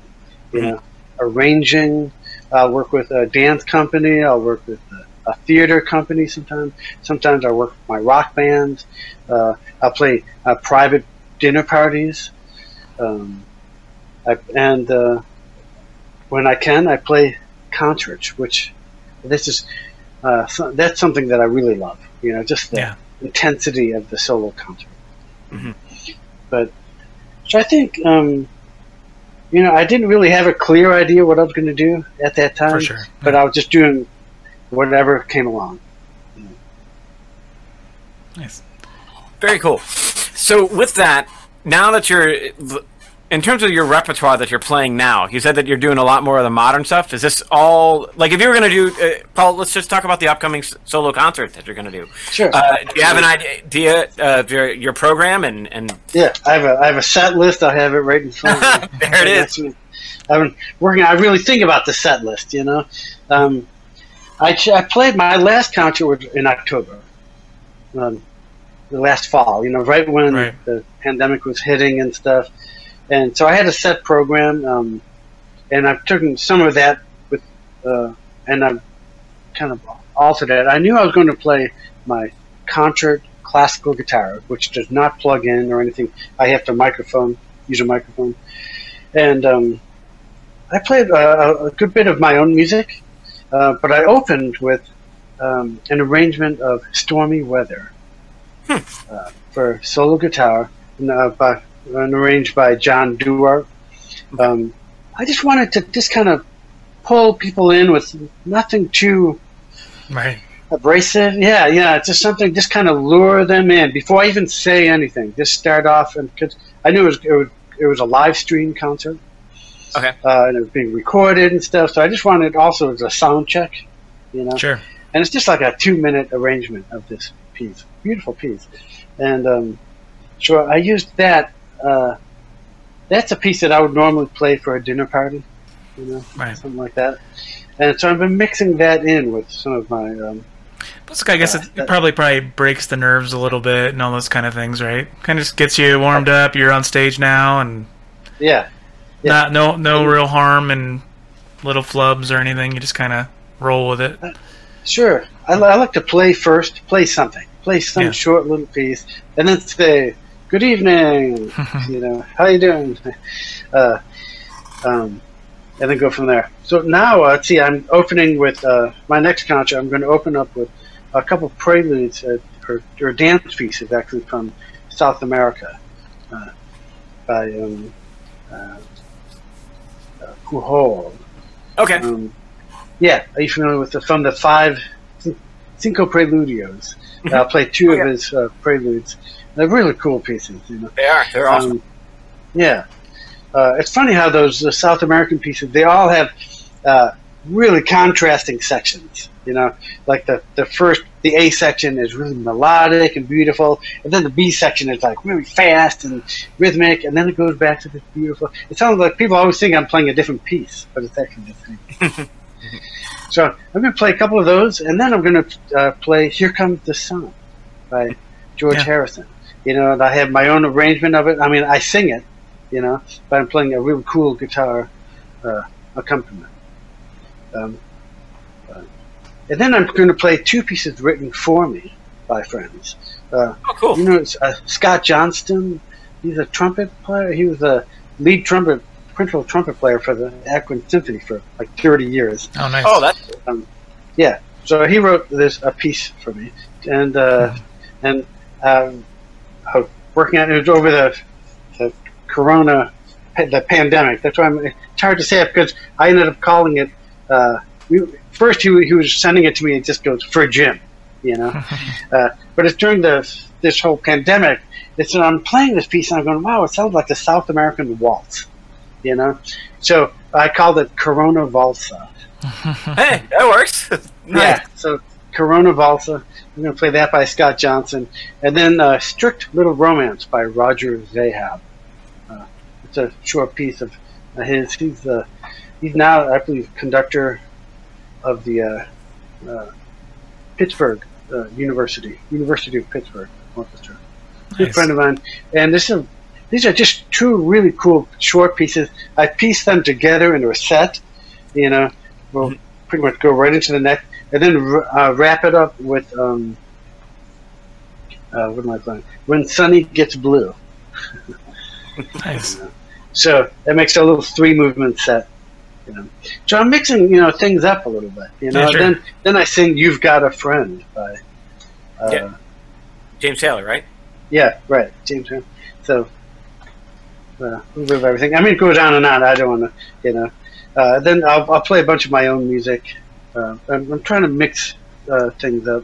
You know, arranging. I'll work with a dance company. I'll work with a, a theater company sometimes. Sometimes I work with my rock band. Uh, I'll play uh, private dinner parties. Um, I, and uh, when I can, I play concerts, which this is uh, so, that's something that I really love. You know, just the Yeah. intensity of the solo concert. Mhm. But so I think um, you know I didn't really have a clear idea what I was going to do at that time, For sure. but I was just doing whatever came along. Nice. Very cool. So with that, now that you're in terms of your repertoire that you're playing now, you said that you're doing a lot more of the modern stuff. Is this all like if you were going to do, uh, Paul? Let's just talk about the upcoming solo concert that you're going to do. Sure. Uh, do you have an idea uh, of your, your program and and Yeah, I have a I have a set list. I have it right in front of me. there it is. I've been working. I really think about the set list. You know, um, I I played my last concert was in October, um, the last fall. You know, right when Right. the pandemic was hitting and stuff, and so I had a set program, um, and I've taken some of that with, uh, and I've kind of altered it. I knew I was going to play my concert classical guitar, which does not plug in or anything. I have to microphone, use a microphone, and um, I played a, a good bit of my own music, uh, but I opened with um, an arrangement of Stormy Weather uh, for solo guitar, and, uh, by, and arranged by John Dewar. Um, I just wanted to just kind of pull people in with nothing too Right. abrasive. Yeah, yeah, just something just kind of lure them in before I even say anything. Just start off and cause I knew it was it was, it was a live stream concert. Okay. Uh, and it was being recorded and stuff. So I just wanted also as a sound check, you know. Sure. And it's just like a two minute arrangement of this piece, beautiful piece. And um, so I used that. Uh, that's a piece that I would normally play for a dinner party, you know, Right. something like that. And so I've been mixing that in with some of my um, Plus, I guess Uh, it, it that- probably probably breaks the nerves a little bit and all those kind of things, right? Kind of just gets you warmed up. You're on stage now, and yeah, Yeah. not no no real harm and little flubs or anything. You just kind of roll with it. Sure. I, I like to play first, play something, play some Yeah. short little piece, and then say, "Good evening," you know, "How you doing?" Uh, um, and then go from there. So now, uh, see, I'm opening with uh, my next concert. I'm going to open up with a couple preludes uh, or, or dance pieces, actually from South America, uh, by um, Okay. Um, yeah, are you familiar with the from the five Cinco Preludios? I'll play two Okay. of his uh, preludes. They're really cool pieces, you know. They are. They're awesome. Um, yeah, uh, it's funny how those uh, South American pieces they all have uh, really contrasting sections. You know, like the the first the A section is really melodic and beautiful, and then the B section is like really fast and rhythmic, and then it goes back to the beautiful. It sounds like people always think I'm playing a different piece, but it's actually the same. so I'm going to play a couple of those, and then I'm going to uh, play "Here Comes the Sun" by George Yeah. Harrison. You know, and I have my own arrangement of it. I mean, I sing it, you know, but I'm playing a really cool guitar uh, accompaniment. Um, uh, and then I'm going to play two pieces written for me by friends. Uh, Oh, cool. you know, it's, uh, Scott Johnston. He's a trumpet player. He was a lead trumpet, principal trumpet player for the Akron Symphony for like 30 years. Oh, nice. Oh, that's Yeah, so he wrote this a piece for me, and uh, and um, I was working on it over the the Corona, the pandemic. That's why I'm, it's hard to say it because I ended up calling it. Uh, we, first, he, he was sending it to me. It just goes for Jim, you know. uh, but it's during the this whole pandemic. It's when I'm playing this piece and I'm going, wow, it sounds like the South American waltz, you know. So I called it Corona Valsa. hey, that works. nice. Yeah, so Corona Valsa. I'm going to play that by Scott Johnson. And then uh, Strict Little Romance by Roger Zahab. Uh, it's a short piece of uh, his. He's, uh, he's now, I believe, conductor of the uh, uh, Pittsburgh uh, University, University of Pittsburgh Orchestra. Good friend of mine. And this is, these are just two really cool short pieces. I pieced them together into a set, you know, we'll pretty much go right into the next, and then uh, wrap it up with um, uh, what am I playing? When Sunny Gets Blue. Nice. So that makes a little three movement set. You know. So I'm mixing, you know, things up a little bit. You know, Yeah, sure. then then I sing "You've Got a Friend" by. Uh, Yeah. James Taylor, right? Yeah, right, James. Brown. So. Uh, a little bit of everything. I mean, it goes on and on. I don't want to, you know. Uh, then I'll, I'll play a bunch of my own music. Uh, I'm, I'm trying to mix uh, things up.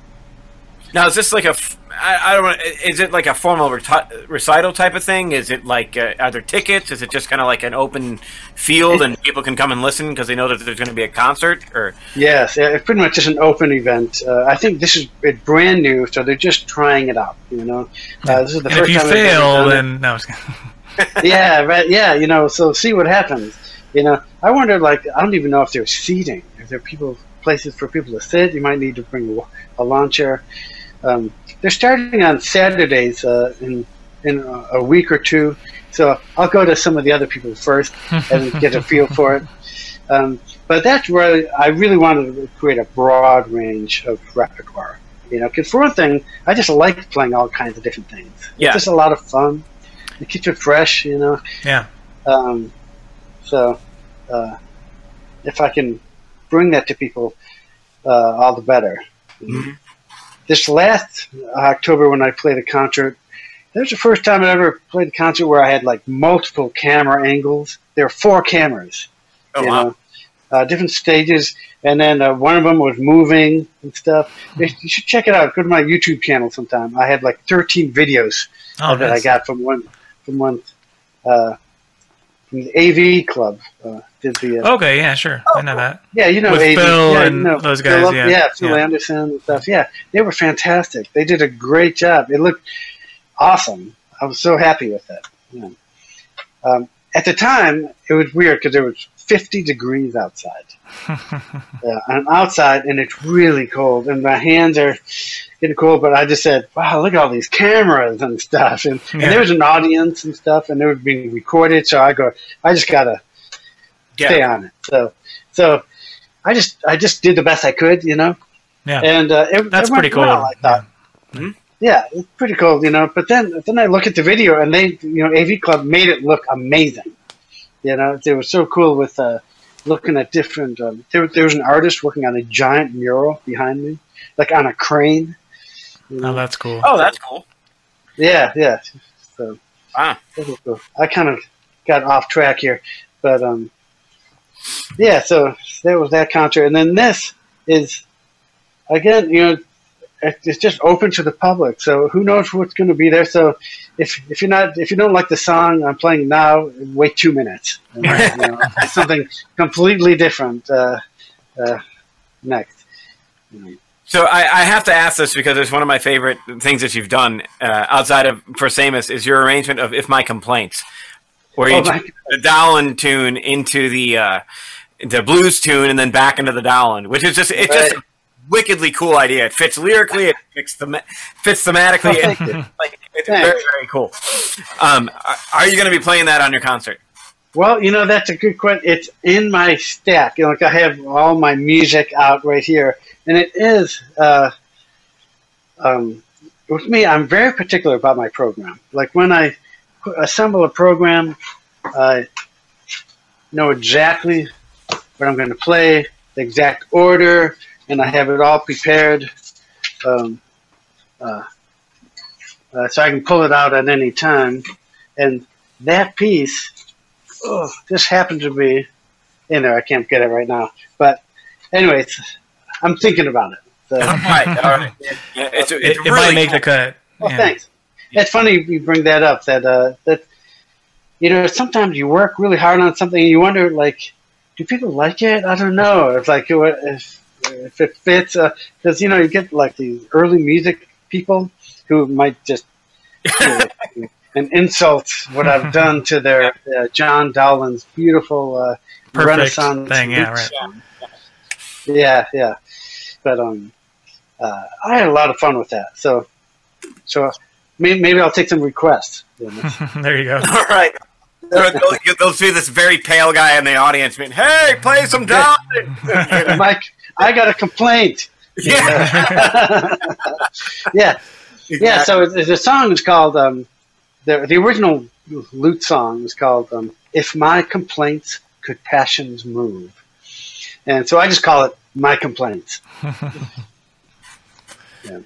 Now, is this like a? f- I, I don't. want Is it like a formal reti- recital type of thing? Is it like uh, are there tickets? Is it just kind of like an open field and people can come and listen because they know that there's going to be a concert? Or Yes, yeah, it's pretty much just an open event. Uh, I think this is it's brand new, so they're just trying it out. You know, uh, this is the And first if you time fail, then no. I was kidding. yeah, right. Yeah, you know, so see what happens. You know, I wonder, like, I don't even know if there's seating. If there are people, places for people to sit, you might need to bring a, a lawn chair. Um, they're starting on Saturdays uh, in in a a week or two, so I'll go to some of the other people first and get a feel for it. Um, but that's where I really wanted to create a broad range of repertoire. You know, because for one thing, I just like playing all kinds of different things. Yeah. It's just a lot of fun. It keeps it fresh, you know. Yeah. Um, so, uh, if I can bring that to people, uh, all the better. This last October when I played a concert, that was the first time I ever played a concert where I had like multiple camera angles. There were four cameras, Oh, you wow. know, uh, different stages, and then uh, one of them was moving and stuff. You you should check it out. Go to my YouTube channel sometime. I had like 13 videos Oh, that I got from one from one uh, AV club. Uh, did the uh, Okay, yeah, sure. I know that. yeah, you know With AV, Phil yeah, and you know, those guys, Phil, yeah. Phil Yeah. Anderson and stuff. Yeah, they were fantastic. They did a great job. It looked awesome. I was so happy with it. Yeah. Um, at the time, it was weird because it was 50 degrees outside. Yeah, I'm outside and it's really cold, and my hands are getting cold. But I just said, "Wow, look at all these cameras and stuff." And, Yeah. and there was an audience and stuff, and they were being recorded. So I go, I just gotta stay on it. So, so I just I just did the best I could, you know. Yeah. And uh, it, That's it pretty cool. well, I thought. Yeah, it's pretty cool, you know. But then then I look at the video, and they, you know, AV Club made it look amazing. You know, they were so cool with uh, looking at different. Um, there, there was an artist working on a giant mural behind me, like on a crane. You know? Oh, that's cool. Oh, that's cool. Yeah, yeah. So Wow. cool. I kind of got off track here, but um, yeah. So there was that concert, and then this is again, you know, it's just open to the public. So who knows what's going to be there? So if if you're not if you don't like the song I'm playing now, wait two minutes. And, you know, something completely different uh, uh, next. You know. So I, I have to ask this because it's one of my favorite things that you've done uh, outside of for Seamus is your arrangement of "If My Complaints," where you Oh, take the Dowland tune into the uh, the blues tune and then back into the Dowland, which is just it's just a wickedly cool idea. It fits lyrically, it fits, them- fits thematically, Oh, and like it's Thanks. very very cool. Um, are, are you going to be playing that on your concert? Well, you know that's a good question. It's in my stack. You know, like I have all my music out right here, and it is. Uh, um, with me, I'm very particular about my program. Like when I assemble a program, I know exactly what I'm going to play, the exact order, and I have it all prepared, um, uh, uh, so I can pull it out at any time. And that piece oh, this happened to be in there. I can't get it right now. But anyways, I'm thinking about it. So, All right, all right. Yeah, it's, It, it's it really might make cool. the cut. well, Yeah. thanks. It's funny you bring that up. That uh, that you know sometimes you work really hard on something and you wonder like, do people like it? I don't know. It's like if if it fits because you know you get like these early music people who might just you know, and insult what I've done to their uh, John Dowland's beautiful uh, Perfect Renaissance thing, yeah, right. Song. Yeah, yeah. But um, uh, I had a lot of fun with that. So, so maybe, maybe I'll take some requests. there you go. All right. They'll, they'll- they'll see this very pale guy in the audience being, "Hey, play some Dowland." Mike, I got a complaint. yeah, yeah, yeah. So the song is called um, the the original lute song is called um, "If My Complaints Could Passions Move," and so I just call it "My Complaints." yeah.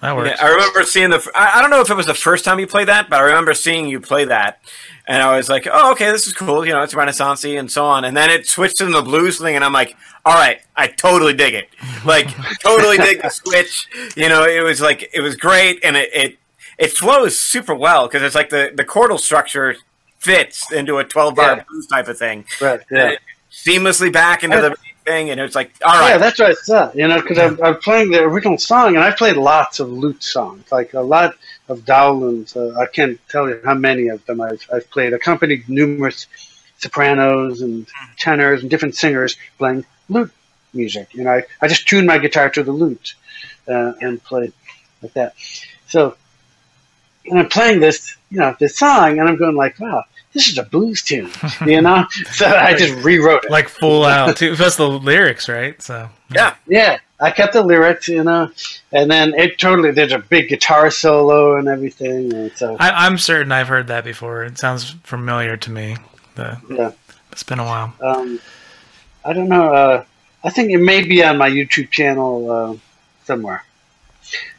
That works. Yeah, I remember seeing the. I I don't know if it was the first time you played that, but I remember seeing you play that, and I was like, "Oh, okay, this is cool. You know, it's Renaissancey and so on." And then it switched to the blues thing, and I'm like, "All right, I totally dig it. Like, totally dig the switch. You know, it was like it was great, and it it, it flows super well because it's like the the chordal structure fits into a 12 bar Yeah. blues type of thing, Right. Yeah. seamlessly back into the thing, and it's like, all right, Yeah, that's what I thought. You know, because I'm, I'm playing the original song, and I played lots of lute songs, like a lot of Dowlands. Uh, I can't tell you how many of them I've, I've played. Accompanied numerous sopranos and tenors and different singers playing lute music. You know, I, I just tuned my guitar to the lute uh, and played like that. So, and I'm playing this, you know, this song, and I'm going like, wow, this is a blues tune, you know. so I just rewrote it. like full out too. That's the lyrics, right? So yeah, Yeah, I kept the lyrics, you know, and then it totally there's a big guitar solo and everything, and so I, I'm certain I've heard that before. It sounds familiar to me. The, yeah. it's been a while. Um, I don't know. Uh, I think it may be on my YouTube channel uh, somewhere.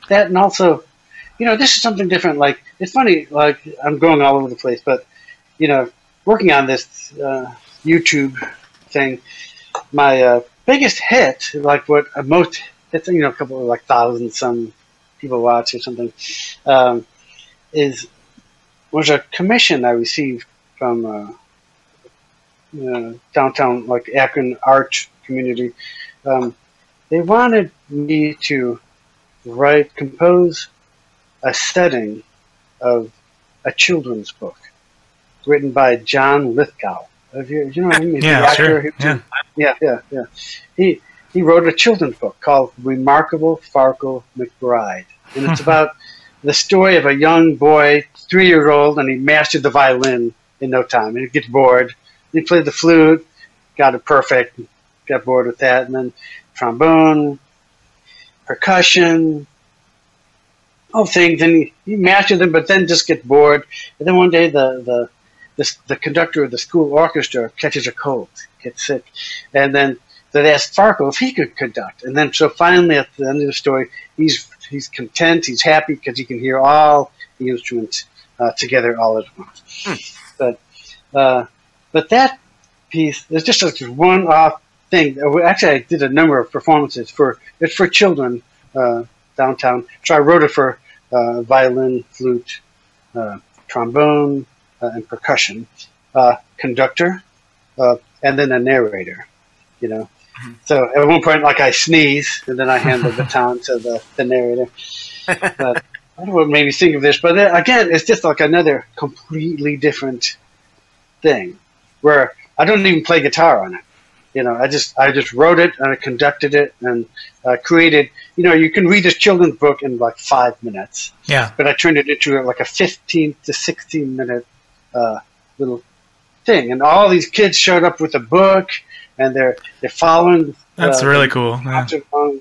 That and also, you know, this is something different. Like it's funny. Like I'm going all over the place, but you know, working on this uh, YouTube thing, my uh, biggest hit, like what most, it's you know, a couple of like thousand some people watch or something, um, is was a commission I received from uh, uh, downtown, like Akron art community. Um, they wanted me to write, compose a setting of a children's book written by John Lithgow. Have you, you know him? He's Yeah, the actor sure. who- Yeah. yeah, yeah, yeah. He he wrote a children's book called Remarkable Farkle McBride, and it's hmm. about the story of a young boy, three year old, and he mastered the violin in no time. And he gets bored. He played the flute, got it perfect, got bored with that, and then trombone, percussion, all things, and he, he mastered them, but then just gets bored. And then one day the the the, the conductor of the school orchestra catches a cold, gets sick, and then they asked Farkle if he could conduct. And then so finally at the end of the story, he's he's content, he's happy because he can hear all the instruments uh, together all at once. But uh, but that piece is just like one off thing. Uh, Actually, I did a number of performances for it's for children uh, downtown. So I wrote it for uh, violin, flute, uh, trombone, and percussion, uh, conductor, uh, and then a narrator. You know. So at one point, like I sneeze, and then I hand the baton to the, the narrator. But I don't know what made me think of this, but then, again, it's just like another completely different thing, where I don't even play guitar on it. You know, I just I just wrote it and I conducted it and uh, created. You know, you can read this children's book in like five minutes, Yeah. but I turned it into like a fifteen to sixteen minute uh, little thing, and all these kids showed up with a book, and they're they're following. That's uh, really cool. Yeah.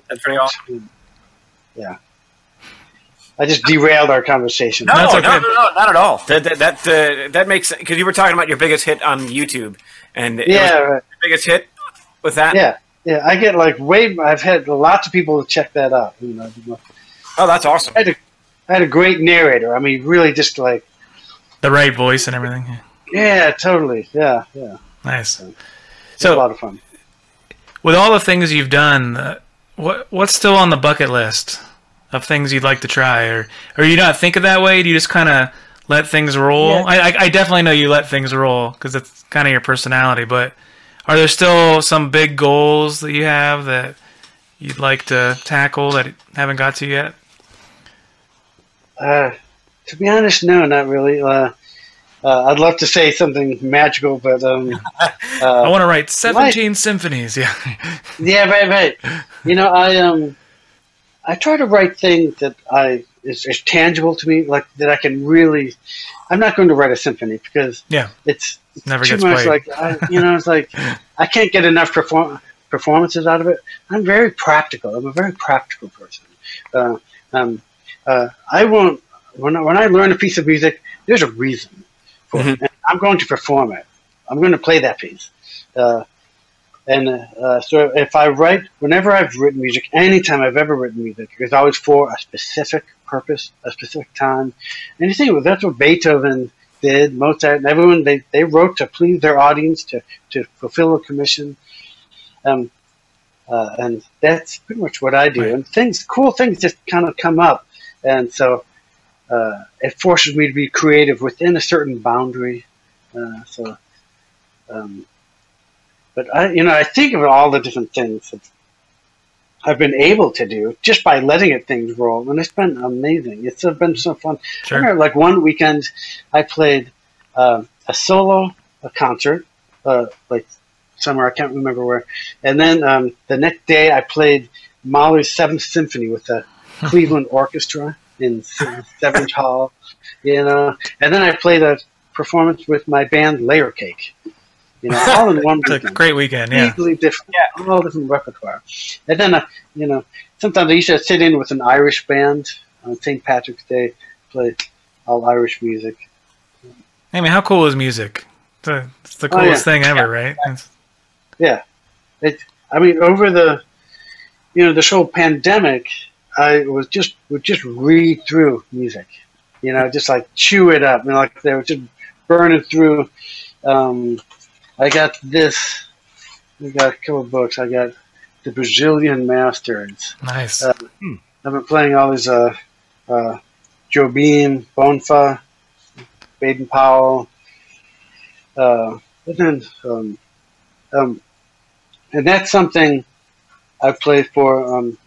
That's pretty books. Yeah, I just derailed our conversation. No, That's no, okay. no, no, not at all. That that that, uh, that makes because you were talking about your biggest hit on YouTube, and it was Yeah, your right. biggest hit with that. yeah, yeah. I get like way. I've had lots of people check that out. You know, Oh, that's awesome. I had a, I had a great narrator. I mean, really, just like The right voice and everything. Yeah. yeah, totally, yeah, yeah. Nice. It's a So, lot of fun. with all the things you've done, uh, what what's still on the bucket list of things you'd like to try, or or you not think of that way? Do you just kind of let things roll? Yeah. I, I I definitely know you let things roll because it's kind of your personality. But are there still some big goals that you have that you'd like to tackle that haven't got to yet? Uh, to be honest, no, not really. Uh, uh, I'd love to say something magical, but um, I uh, want to write seventeen symphonies. Yeah. yeah, right, right. You know, I um, I try to write things that I is, is tangible to me, like that I can really. I'm not going to write a symphony because Yeah. it's Never too gets much. played. Like I, you know, it's like I can't get enough perform- performances out of it. I'm very practical. I'm a very practical person. Uh, um, uh, I won't when I, when I learn a piece of music. There's a reason for it. And I'm going to perform it. I'm going to play that piece. Uh, and uh, so if I write, whenever I've written music, anytime I've ever written music, it's always for a specific purpose, a specific time. And you well, that's what Beethoven did, Mozart, and everyone they, they wrote to please their audience, to, to fulfill a commission. Um, uh, and that's pretty much what I do. Right. And things, cool things just kind of come up. And so uh, it forces me to be creative within a certain boundary. Uh, so, um, but I, you know, I think of all the different things that I've been able to do just by letting it things roll, and it's been amazing. It's been so fun. Sure. remember, like one weekend, I played um a solo a concert, uh, like somewhere I can't remember where, and then um, the next day I played Mahler's Seventh Symphony with the Cleveland Orchestra in Severance Hall, you know, and then I played a performance with my band Layer Cake, you know, all in one It's a weekend great weekend. Yeah. completely different, yeah, all different repertoire. And then, uh, you know, sometimes I used to sit in with an Irish band on St. Patrick's Day, play all Irish music. I mean, how cool is music? It's the, it's the Oh, coolest yeah. thing ever, right? It's- Yeah, it. I mean, over the, you know, this whole pandemic, I was just would just read through music, you know, just like chew it up, and like they were just burning through. Um, I got this. I got a couple of books. I got the Brazilian Masters. Nice. Uh, I've been playing all these uh, uh, Jobim, Bonfa, Baden Powell, uh, and then um, um, and that's something I play for. Um,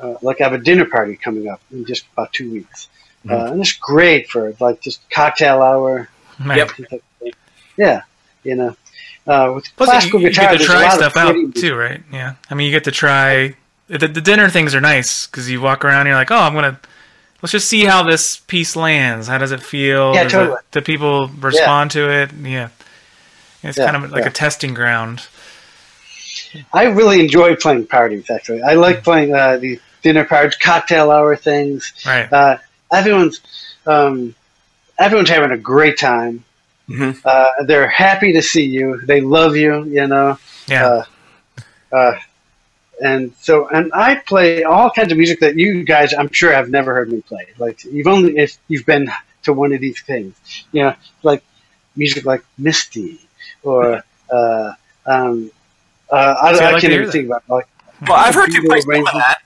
uh, like I have a dinner party coming up in just about two weeks, Mhm. uh, and it's great for like just cocktail hour. Yep. Yeah, you know, uh, with Plus, classical you, you guitar, get to there's a try lot stuff out pretty- too, right? Yeah. I mean, you get to try the, the dinner things are nice because you walk around and you're like, oh, I'm gonna let's just see how this piece lands. How does it feel? Yeah, Does totally. it, do people respond to it? Yeah. It's Yeah, kind of like yeah. a testing ground. I really enjoy playing parties. Actually, I like playing uh, the dinner parties, cocktail hour things. Right. Uh, everyone's um, everyone's having a great time. Mhm. Uh, they're happy to see you. They love you. You know. Yeah. Uh, uh, and so, and I play all kinds of music that you guys, I'm sure, have never heard me play. Like you've only if you've been to one of these things, you know, like music like Misty or uh, um, uh, I, I'd I like can't hear even think about like. Well, I've heard you play some of that.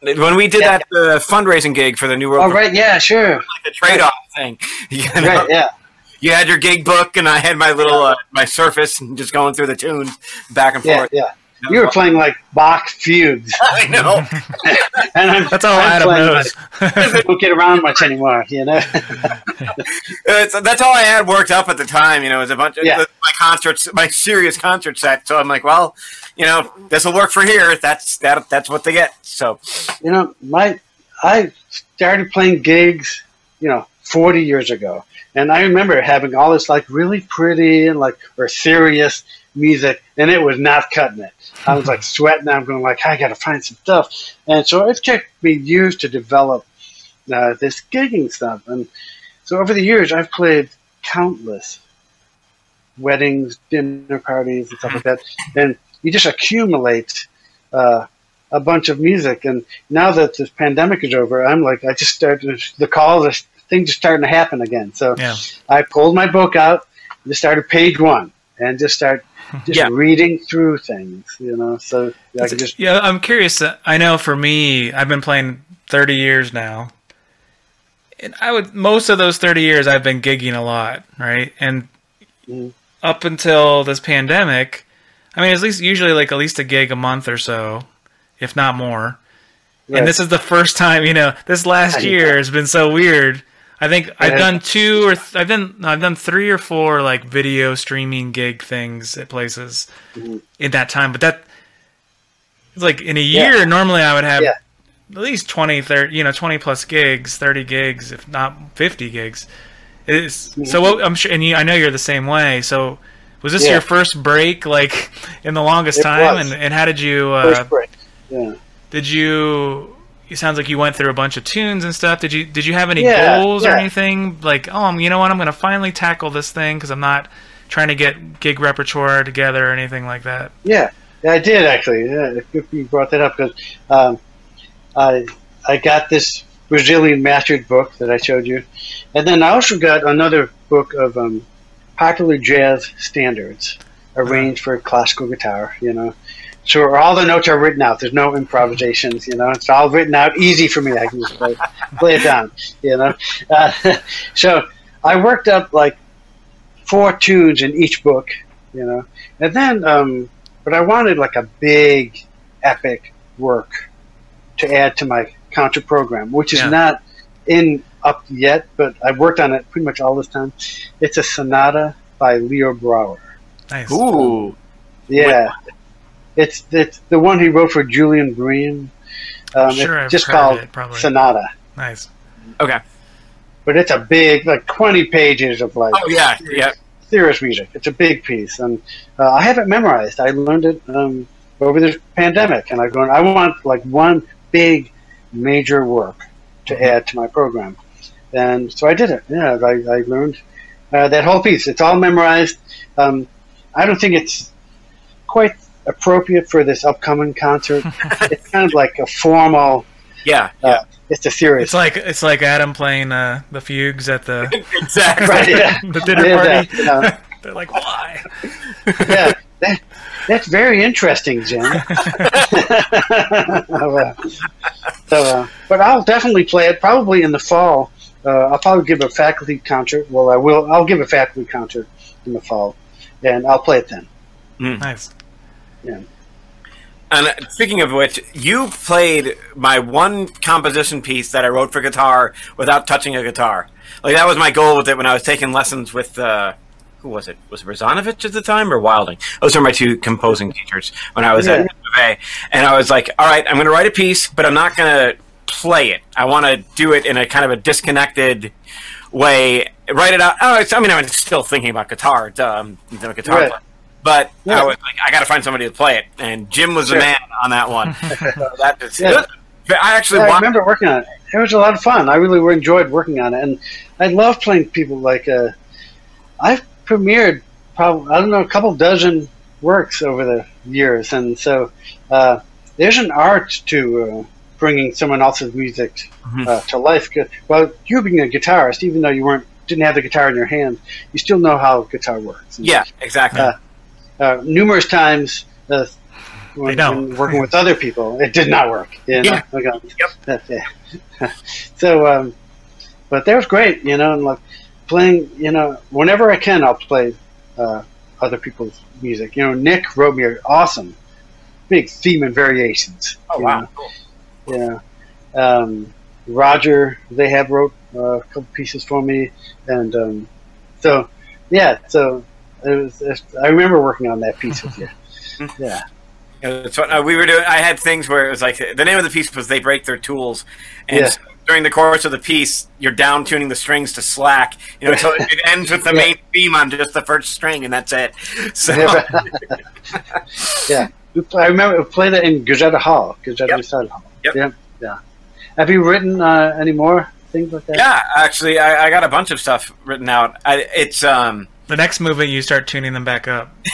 When we did Yeah. that uh, fundraising gig for the New World, Oh right, yeah, sure, like the trade-off thing, you, know, right, yeah. you had your gig book, and I had my little uh, my Surface, and just going through the tunes back and Yeah, forth. yeah. You were playing like Bach fugues, I know. and I'm, That's all I'm Adam playing, knows. Like, don't get around much anymore, you know. It's, that's all I had worked up at the time. You know, it was a bunch of Yeah. my concerts, my serious concert set. So I'm like, well, you know, this will work for here. That's that. That's what they get. So you know, my I started playing gigs, you know, 40 years ago, and I remember having all this like really pretty and like or serious music, and it was not cutting it. I was like sweating. I'm going like, I got to find some stuff, and so it took me years to develop uh, this gigging stuff, and so over the years I've played countless weddings, dinner parties, and stuff like that, and you just accumulate. Uh, a bunch of music. And now that this pandemic is over, I'm like, I just started, the calls, are, things are starting to happen again. So Yeah. I pulled my book out, and just started page one, and just start just Yeah. reading through things, you know. So I just... yeah, I'm curious. uh, I know for me, I've been playing 30 years now. And I would most of those 30 years I've been gigging a lot, right? And Mhm. up until this pandemic, I mean, at least usually like at least a gig a month or so, if not more. Right. And this is the first time, you know, this last year has been so weird. I think I've done two or th- I've done I've done three or four like video streaming gig things at places Mhm. in that time, but that it's like in a Yeah. year normally I would have Yeah. at least 20 30 you know 20 plus gigs, 30 gigs if not 50 gigs. It's, so what, I'm sure and you, I know you're the same way. So was this Yeah. your first break like in the longest It time was. and and how did you uh, first break. Yeah. did you? It sounds like you went through a bunch of tunes and stuff. Did you? Did you have any Yeah, goals or anything? Like, oh, you know what? I'm going to finally tackle this thing because I'm not trying to get gig repertoire together or anything like that. Yeah, yeah, I did actually. Yeah, if you brought that up because um, I I got this Brazilian mastered book that I showed you, and then I also got another book of um, popular jazz standards arranged for classical guitar. You know, so all the notes are written out. There's no improvisations. You know, it's all written out, easy for me. I can just play, play it down. You know, uh, so I worked up like four tunes in each book. You know, and then. Um, but I wanted like a big, epic work to add to my counter program, which is Yeah. not in up yet, but I've worked on it pretty much all this time. It's a sonata by Leo Brouwer. Nice. ooh, Yeah, it's it's the one he wrote for Julian Bream. Um, sure it's just called it. Sonata, Nice. okay. but it's a big, like twenty pages of like Oh yeah, yeah. serious music. It's a big piece, and uh, I have it memorized. I learned it um, over this pandemic, and I'm going. I want like one big, major work to add to my program, and so I did it. Yeah, I, I learned uh, that whole piece. It's all memorized. Um, I don't think it's quite appropriate for this upcoming concert. it's kind of like a formal Yeah, Uh, yeah, it's a serious. It's like it's like Adam playing uh, the fugues at the exactly. right. Yeah. the dinner Yeah, party. yeah, yeah. They're like, why? yeah, that, that's very interesting, Jim. So, uh, but I'll definitely play it probably in the fall. Uh, I'll probably give a faculty concert. Well, I will. I'll give a faculty concert in the fall, and I'll play it then. Nice. And uh, speaking of which, you played my one composition piece that I wrote for guitar without touching a guitar. Like that was my goal with it when I was taking lessons with uh, who was it? Was it Razanovich at the time or Wilding? Those are my two composing teachers when I was Yeah. at UVA. And I was like, all right, I'm going to write a piece, but I'm not going to play it. I want to do it in a kind of a disconnected way. Write it out. Oh, it's, I mean, I'm still thinking about guitar, um, you know, guitar. Right. Player. But Yeah. I was like, I got to find somebody to play it, and Jim was Sure. the man on that one. So that is, Yeah. I actually Yeah, I remember working on it. It was a lot of fun. I really enjoyed working on it, and I love playing people like. Uh, I've premiered probably I don't know a couple dozen works over the years, and so uh, there's an art to uh, bringing someone else's music Mhm. uh, to life. Well, you being a guitarist, even though you weren't didn't have the guitar in your hand, you still know how guitar works. Yeah, exactly. Uh, numerous times uh, when, when working with other people, it did not work. You know? Yeah. Okay. Yeah. so, um, but that was great, you know, and like playing, you know, whenever I can, I'll play uh, other people's music. You know, Nick wrote me an awesome, big theme and variations. oh wow. know. Yeah. Um, Roger, they have wrote uh, a couple pieces for me, and um, so yeah. So it was, it's, I remember working on that piece with you. Yeah. You it's what, uh, we were doing. I had things where it was like the name of the piece was "They Break Their Tools," and Yeah. so during the course of the piece, you're down tuning the strings to slack. You know, so it ends with the Yeah. main theme on just the first string, and that's it. So Yeah. yeah. I remember we played it in Guzzetta Hall, Guzzetta Yep. Hall. Yep. Yeah. Yeah. Have you written uh, any more things like that? yeah, actually, I, I got a bunch of stuff written out. I, it's um, The next movement, you start tuning them back up.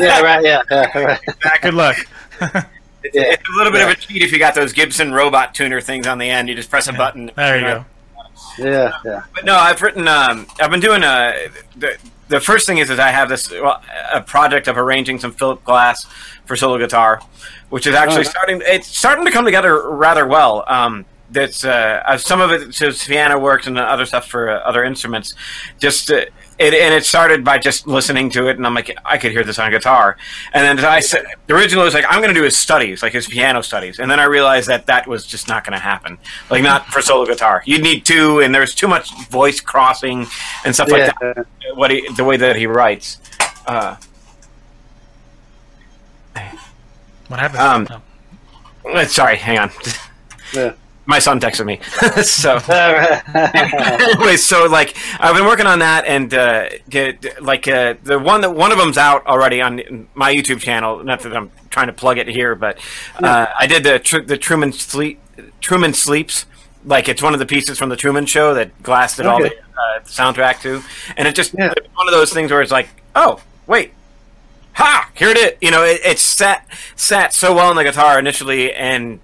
Yeah. Right. Yeah. yeah right. Good luck. it's, Yeah. it's a little bit Yeah. of a cheat if you got those Gibson robot tuner things on the end. You just press a button. there you go. Yeah. Yeah. But no, I've written. Um, I've been doing a. The, the first thing is, that I have this well, a project of arranging some Philip Glass for solo guitar, which is actually Oh, nice. starting. It's starting to come together rather well. Um, that's uh, uh, some of it so it is piano works and other stuff for uh, other instruments. Just uh, it, and it started by just listening to it, and I'm like, I could hear this on guitar. And then I said, the original was like, I'm going to do his studies, like his piano studies. And then I realized that that was just not going to happen, like not for solo guitar. You'd need two, and there's too much voice crossing and stuff like that. What he, the way that he writes. Uh, What happened? Um, Oh. sorry, hang on. Yeah. My son texted me, so. anyway, so like I've been working on that, and uh, like uh, the one that one of them's out already on my YouTube channel. Not that I'm trying to plug it here, but uh, I did the tr- the Truman sleep Truman sleeps. Like it's one of the pieces from the Truman Show that Glass did all the uh, soundtrack to, and it just Yeah. it's one of those things where it's like, oh wait, ha, here it is. You know, it, it sat sat so well on the guitar initially, and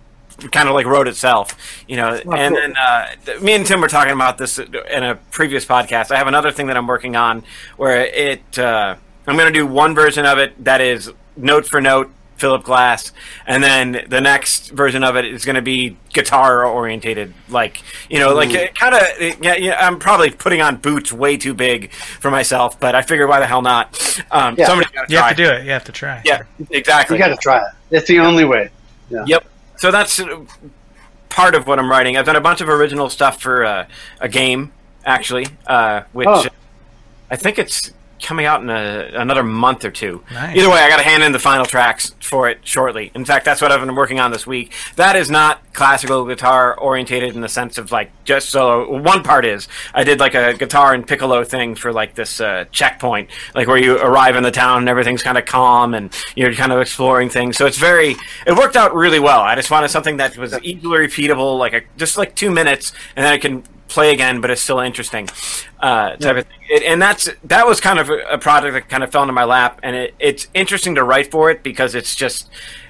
kind of like wrote itself. You know, and cool. then uh, th- me and Tim were talking about this in a previous podcast. I have another thing that I'm working on where it uh, I'm going to do one version of it that is note for note Philip Glass, and then the next version of it is going to be guitar orientated, like you know, like kind of. Yeah, yeah, I'm probably putting on boots way too big for myself, but I figure why the hell not? Um, Yeah. Somebody's got to You have to do it. You have to try. Yeah, exactly. You got to try it. It's the only way. Yep. So that's part of what I'm writing. I've done a bunch of original stuff for uh, a game, actually, uh, which Oh. I think it's coming out in a, another month or two. Nice. Either way, I got to hand in the final tracks for it shortly. In fact, that's what I've been working on this week. That is not classical guitar orientated in the sense of like just solo. One part is I did like a guitar and piccolo thing for like this uh, checkpoint, like where you arrive in the town and everything's kind of calm and you're kind of exploring things. So it's very. It worked out really well. I just wanted something that was easily repeatable, like a, just like two minutes, and then I can play again, but it's still interesting. Uh, type of thing. It, and that's that was kind of a, a project that kind of fell into my lap, and it, it's interesting to write for it because it's just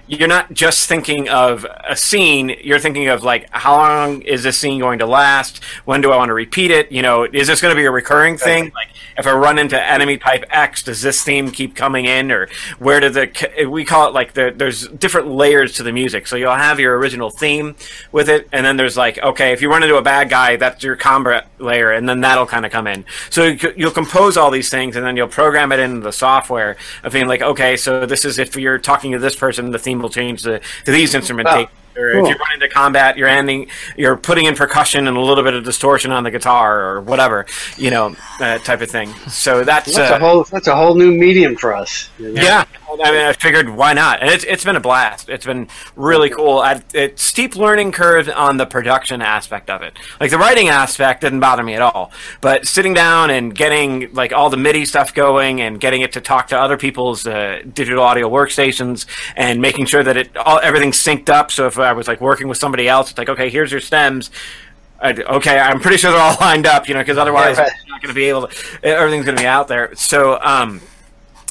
you're not just thinking of a scene you're thinking of like how long is this scene going to last? When do i want to repeat it? You know is this going to be a recurring thing? Like if i run into enemy type x does this theme keep coming in? Or where do the we call it like the, there's different layers to the music. So you'll have your original theme with it and then there's like okay if you run into a bad guy that's your combat layer and then that'll kind of come in. So you'll compose all these things and then you'll program it into the software of being like okay so this is if you're talking to this person the theme will change to, to these instrumentation. Or cool. if you run into combat, you're ending, you're putting in percussion and a little bit of distortion on the guitar or whatever, you know, uh, type of thing. So that's, that's uh, a whole that's a whole new medium for us. You know? Yeah, I mean, I figured why not, and it's it's been a blast. It's been really cool. I, it, steep learning curve on the production aspect of it. Like the writing aspect didn't bother me at all, but sitting down and getting like all the MIDI stuff going and getting it to talk to other people's uh, digital audio workstations and making sure that it all everything's synced up. So if I was like working with somebody else, it's like, okay, here's your stems. I, okay, I'm pretty sure they're all lined up, you know, because otherwise yeah, right. Not going to be able to. Everything's going to be out there. So, um,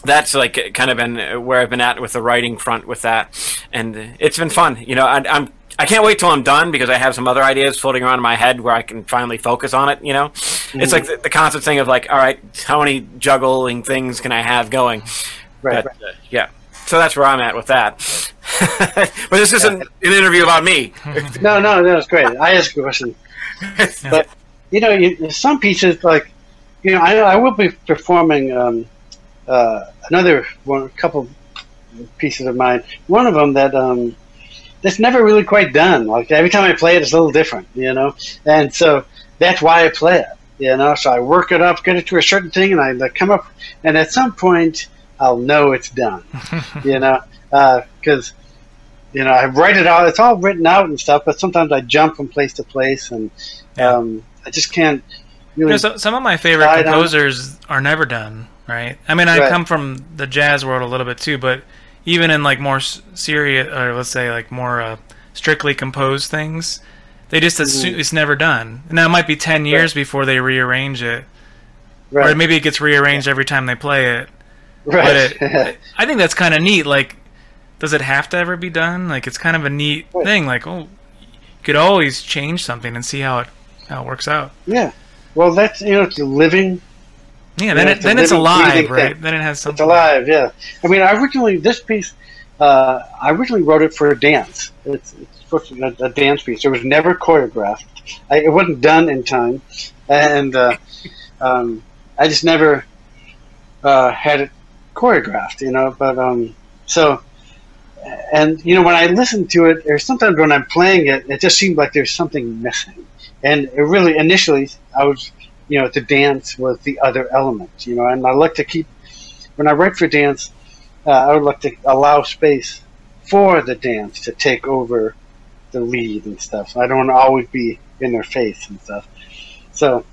that's like kind of been where I've been at with the writing front with that, and it's been fun. You know, I, I'm I can't wait till I'm done because I have some other ideas floating around in my head where I can finally focus on it. You know, mm-hmm. it's like the, the, constant thing of like, all right, how many juggling things can I have going? Right. But, right. Uh, yeah. So that's where I'm at with that. but this isn't an interview about me. no, no, no, it's great. I ask a question. but you know, you, some pieces like, you know, I, I will be performing um, uh, another one, a couple pieces of mine. One of them that um, that's never really quite done. Like every time I play it, it's a little different, you know. And so that's why I play it, you know. So I work it up, get it to a certain thing, and I come up, and at some point I'll know it's done, you know, because. Uh, you know, I write it out. It's all written out and stuff, but sometimes I jump from place to place, and um, I just can't. Really you know, so, some of my favorite composers are never done, right? I mean, I right. come from the jazz world a little bit too, but even in like more serious, or let's say like more uh, strictly composed things, they just assume mm-hmm. it's never done. Now it might be ten years right. before they rearrange it, right. or maybe it gets rearranged every time they play it. Right. But it, I think that's kind of neat. Like does it have to ever be done? Like it's kind of a neat thing. Like oh, you could always change something and see how it how it works out. Yeah. Well, that's you know it's a living. Yeah, then, it, then it's alive, right? Thing. Then it has something. It's alive, yeah. I mean, I originally this piece, uh, I originally wrote it for a dance. It's, it's supposed to be a, a dance piece. It was never choreographed. I, it wasn't done in time, and uh, um, I just never uh, had it choreographed, you know. But um, so and you know when I listen to it, or sometimes when I'm playing it, it just seemed like there's something missing. And it really initially, I was, you know, the dance was the other element, you know, and I like to keep when I write for dance, uh, I would like to allow space for the dance to take over the lead and stuff. I don't want to always be in their face and stuff. So,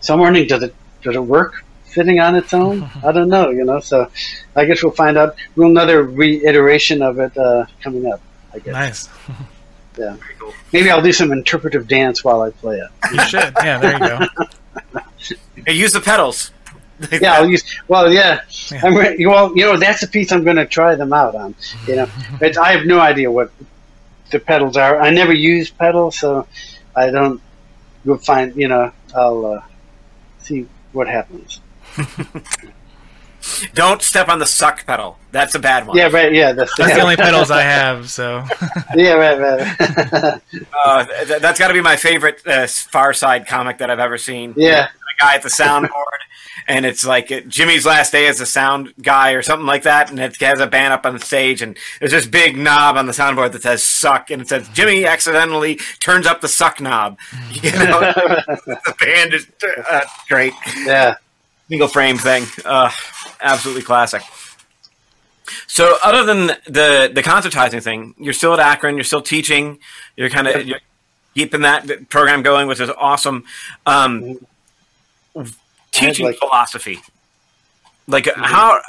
so I'm wondering, does it does it work fitting on its own? I don't know, you know. So I guess we'll find out. We'll another reiteration of it uh, coming up. I guess. Nice. yeah. Cool. Maybe I'll do some interpretive dance while I play it. You should. Yeah. There you go. hey, use the pedals. yeah, I'll use. Well, yeah. yeah. I'm, well, you know, that's a piece I'm going to try them out on. You know, but I have no idea what the pedals are. I never use pedals, so I don't. You'll find. You know, I'll uh, see what happens. Don't step on the suck pedal. That's a bad one. Yeah, right. Yeah, that's, that's the only pedals I have. So. yeah, right, right. uh, th- that's got to be my favorite uh, Far Side comic that I've ever seen. Yeah, the guy at the soundboard, and it's like uh, Jimmy's last day as a sound guy or something like that, and it has a band up on the stage, and there's this big knob on the soundboard that says "suck," and it says Jimmy accidentally turns up the suck knob. You know, the band is uh, great. Yeah single frame thing. Uh, absolutely classic. So, other than the the concertizing thing, you're still at Akron. You're still teaching. You're kind of keeping that program going, which is awesome. Um, teaching like, philosophy, like mm-hmm. how?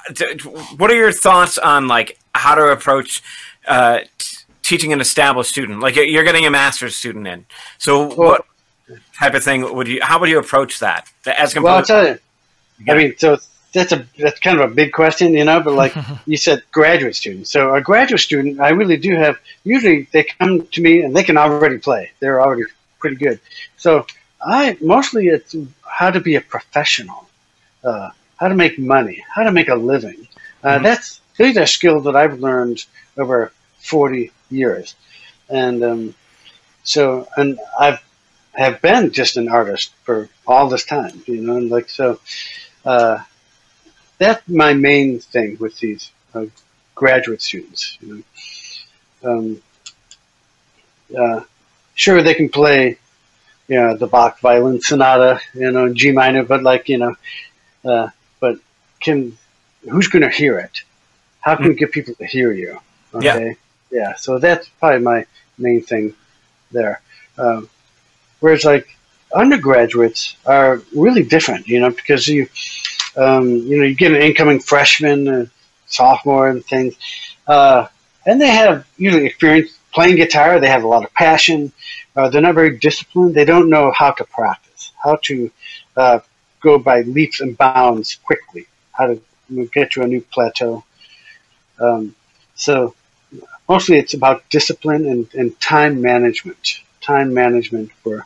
What are your thoughts on like how to approach uh, t- teaching an established student? Like you're getting a master's student in. So, well, what type of thing would you? How would you approach that as compared? Well, I'll tell you I mean, so that's a that's kind of a big question, you know. But like you said, graduate students. So a graduate student, I really do have. Usually, they come to me and they can already play. They're already pretty good. So I mostly it's how to be a professional, uh, how to make money, how to make a living. Uh, mm-hmm. That's these are skills that I've learned over forty years, and um, so and I've have been just an artist for all this time, you know, and like so. Uh, that's my main thing with these uh, graduate students. You know, um, uh, sure they can play, you know, the Bach violin sonata, you know, in G minor, but like you know, uh, but can who's going to hear it? How can we get people to hear you? Okay, yeah, yeah. So that's probably my main thing there. Um, whereas like undergraduates are really different, you know, because you um, you know, you get an incoming freshman, or sophomore, and things, uh, and they have usually experience playing guitar. They have a lot of passion. Uh, they're not very disciplined. They don't know how to practice, how to uh, go by leaps and bounds quickly, how to get to a new plateau. Um, so mostly it's about discipline and, and time management, time management for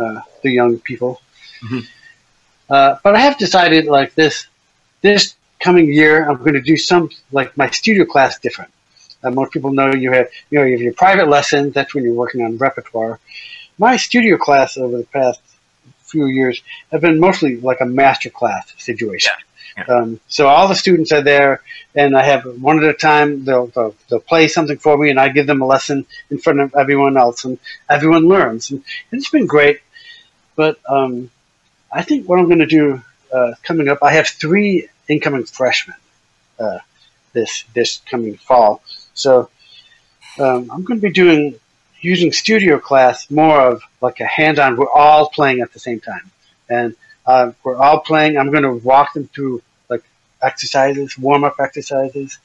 uh, the young people. Mm-hmm. Uh, but I have decided like this, this coming year, I'm going to do some like my studio class different. Uh, most people know you have you know you have your private lessons. That's when you're working on repertoire. My studio class over the past few years have been mostly like a master class situation. Yeah. Yeah. Um, so all the students are there, and I have one at a time. They'll, they'll, they'll play something for me, and I give them a lesson in front of everyone else, and everyone learns. And it's been great. But um, I think what I'm going to do uh, coming up, I have three incoming freshmen uh, this this coming fall. So um, I'm going to be doing using studio class more of like a hand-on. We're all playing at the same time, and uh, we're all playing. I'm going to walk them through like exercises, warm-up exercises,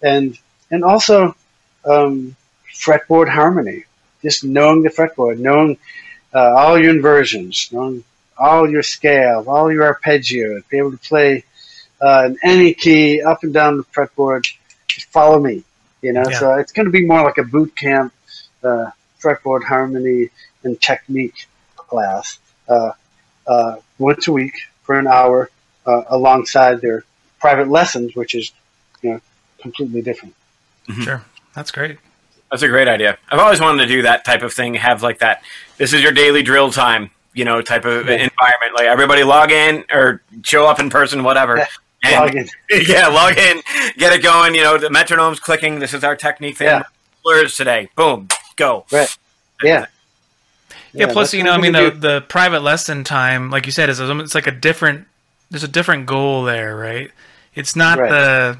and and also um, fretboard harmony. Just knowing the fretboard, knowing uh, all your inversions, knowing all your scale, all your arpeggios, be able to play uh, in any key up and down the fretboard. Just follow me, you know. Yeah. So it's going to be more like a boot camp uh, fretboard harmony and technique class uh, uh once a week for an hour uh, alongside their private lessons, which is you know completely different. Mm-hmm. Sure, that's great. That's a great idea. I've always wanted to do that type of thing. Have like that. This is your daily drill time you know, type of yeah. environment. Like everybody log in or show up in person, whatever. Yeah. And, log in. yeah, log in, get it going. You know, the metronome's clicking. This is our technique thing. Yeah. Blurs today. Boom, go. Right. Yeah. Yeah, yeah plus, you know, I mean, the, the private lesson time, like you said, is it's like a different. There's a different goal there, right? It's not right. the.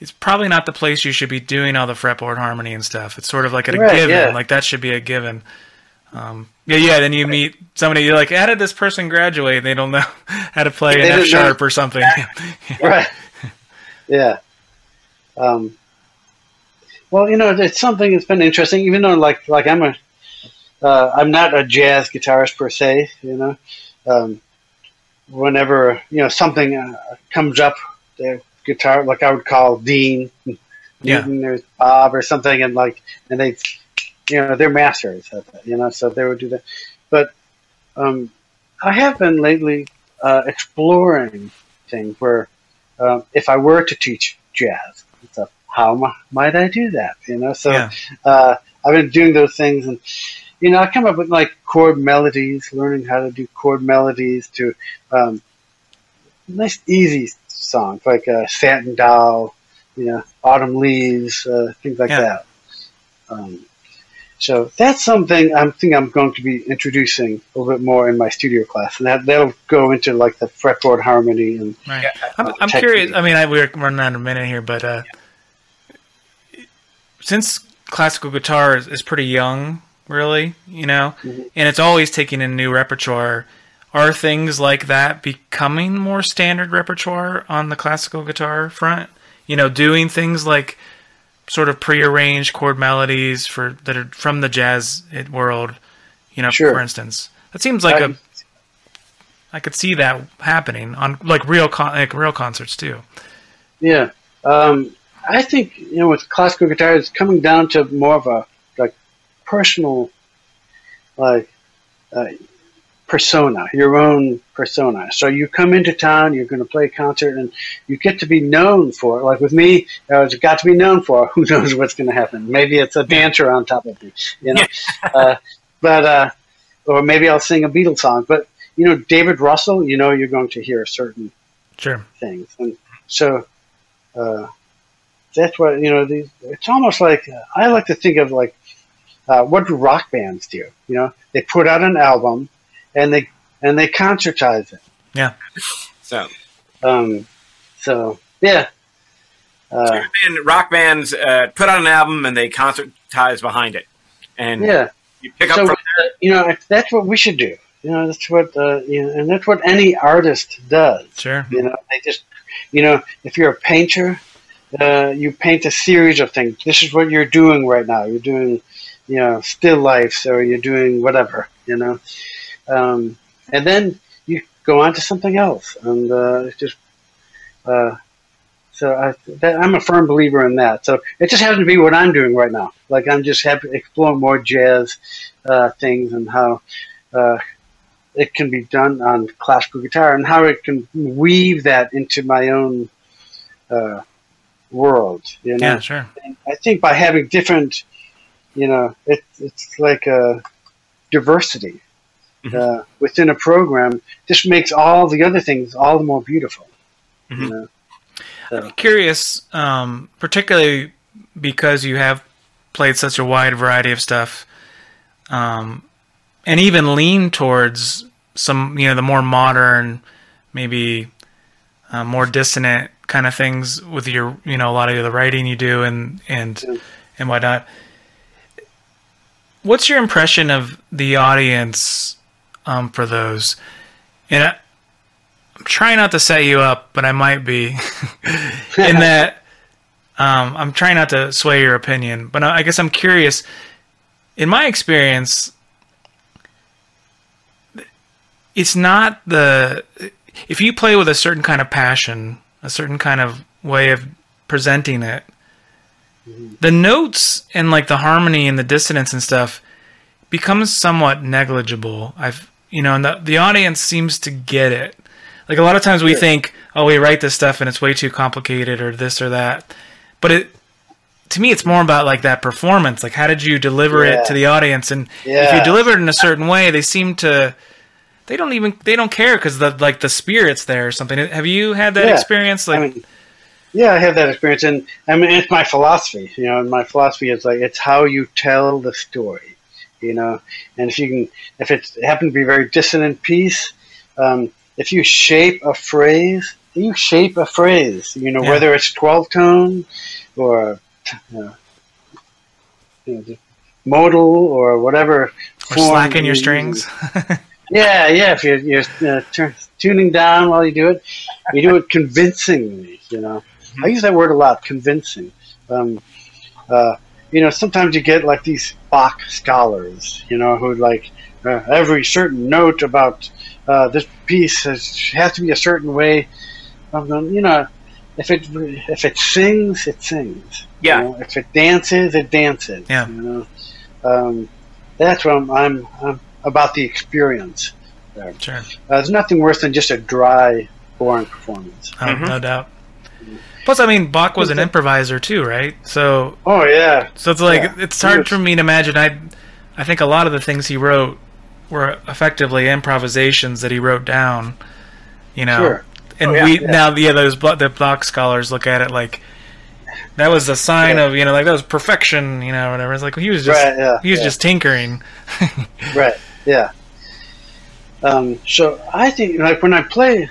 It's probably not the place you should be doing all the fretboard harmony and stuff. It's sort of like a right, given. Yeah. Like that should be a given. Um, yeah, yeah. Then you meet somebody. You're like, how did this person graduate? They don't know how to play an F sharp or something. right. Yeah. Um, well, you know, it's something that's been interesting. Even though, like, like I'm a, uh, I'm not a jazz guitarist per se. You know, um, whenever you know something uh, comes up, the guitar, like I would call Dean, yeah. Or Bob or something, and like, and they you know, they're masters at that, you know, so they would do that. But um, I have been lately uh, exploring things where um, if I were to teach jazz, so how m- might I do that? You know, so yeah. uh, I've been doing those things, and you know, I come up with like chord melodies, learning how to do chord melodies to um, nice, easy songs like uh, "Satin Doll," you know, "Autumn Leaves," uh, things like yeah. that. Um, so that's something I'm think I'm going to be introducing a little bit more in my studio class, and that that'll go into like the fretboard harmony and. Right. Uh, I'm, I'm curious. I mean, I, we're running out of a minute here, but uh, yeah. since classical guitar is, is, pretty young, really, you know, mm-hmm. and it's always taking in new repertoire. Are things like that becoming more standard repertoire on the classical guitar front? You know, doing things like sort of prearranged chord melodies for that are from the jazz world. You know, sure. for instance, that seems like a I could see that happening on like real con- like real concerts too. Yeah. Um, I think you know with classical guitar, it's coming down to more of a like personal, like uh, persona, your own persona. So you come into town, you're going to play a concert, and you get to be known for. it. Like with me, I was got to be known for. Who knows what's going to happen? Maybe it's a dancer on top of me, you know. uh, but uh, or maybe I'll sing a Beatles song. But you know, David Russell, you know, you're going to hear certain Sure. things, and so uh, that's what you know. These, it's almost like I like to think of like uh, what do rock bands do? You know, they put out an album and they and they concertize it. Yeah. So, Um, so yeah, uh, and rock bands uh, put out an album and they concertize behind it, and yeah. you pick up So from you know that's what we should do. You know, that's what uh, you know, and that's what any artist does. Sure. You know, they just, you know, if you're a painter, uh, you paint a series of things. This is what you're doing right now. You're doing, you know, still lifes, or you're doing whatever, you know, um, and then you go on to something else, and uh, it's just. Uh, so I, that, I'm a firm believer in that. So it just happens to be what I'm doing right now. Like I'm just happy exploring more jazz uh, things and how uh, it can be done on classical guitar and how it can weave that into my own uh, world. You know, Yeah. Sure. I think by having different, you know, it, it's like a diversity uh, within a program. Just makes all the other things all the more beautiful. Mhm. You know? So, Curious, um, particularly because you have played such a wide variety of stuff, um, and even lean towards some, you know, the more modern, maybe uh, more dissonant kind of things with your, you know, a lot of the writing you do and and Yeah. and whatnot. What's your impression of the audience um, for those? And I, I'm trying not to set you up, but I might be. in that, um, I'm trying not to sway your opinion, but I I guess I'm curious. In my experience, it's not the if you play with a certain kind of passion, a certain kind of way of presenting it, the notes and like the harmony and the dissonance and stuff becomes somewhat negligible. I've you know, and the the audience seems to get it. Like a lot of times we Sure. think, oh, we write this stuff and it's way too complicated or this or that, but it to me it's more about like that performance. Like how did you deliver Yeah. it to the audience? And if you deliver it in a certain way, they seem to they don't even they don't care because the like the spirit's there or something. Have you had that Yeah. experience? Like I mean, yeah, I have that experience, and I mean, it's my philosophy. You know, and my philosophy is like it's how you tell the story. You know, and if you can, if it's happen to be a very dissonant piece, um, if you shape a phrase, you shape a phrase. You know, Yeah. whether it's twelve tone or uh, you know, modal or whatever. or form slacking your strings. yeah, yeah. If you're, you're uh, tu- tuning down while you do it, you do it convincingly. You know, I use that word a lot, convincing. Um, uh, you know, sometimes you get like these Bach scholars, you know, who like uh, every certain note about uh, this piece has, has to be a certain way. Um, you know, if it if it sings, it sings. you Yeah. know. If it dances, it dances. Yeah. You know, um, that's what I'm, I'm, I'm about the experience. sure, Uh, there's nothing worse than just a dry, boring performance. oh, Mhm. no doubt. Plus, I mean, Bach was an improviser too, right? So, Oh yeah, so it's like Yeah. it's hard for me to imagine. I, I think a lot of the things he wrote were effectively improvisations that he wrote down. You know, Sure. and Oh, yeah. we Yeah. now yeah those Bach- the Bach scholars look at it like that was a sign Yeah. of you know like that was perfection. You know, whatever. It's like well, he was just Right, yeah, he was yeah. just tinkering. right, yeah. Um, so I think like when I play,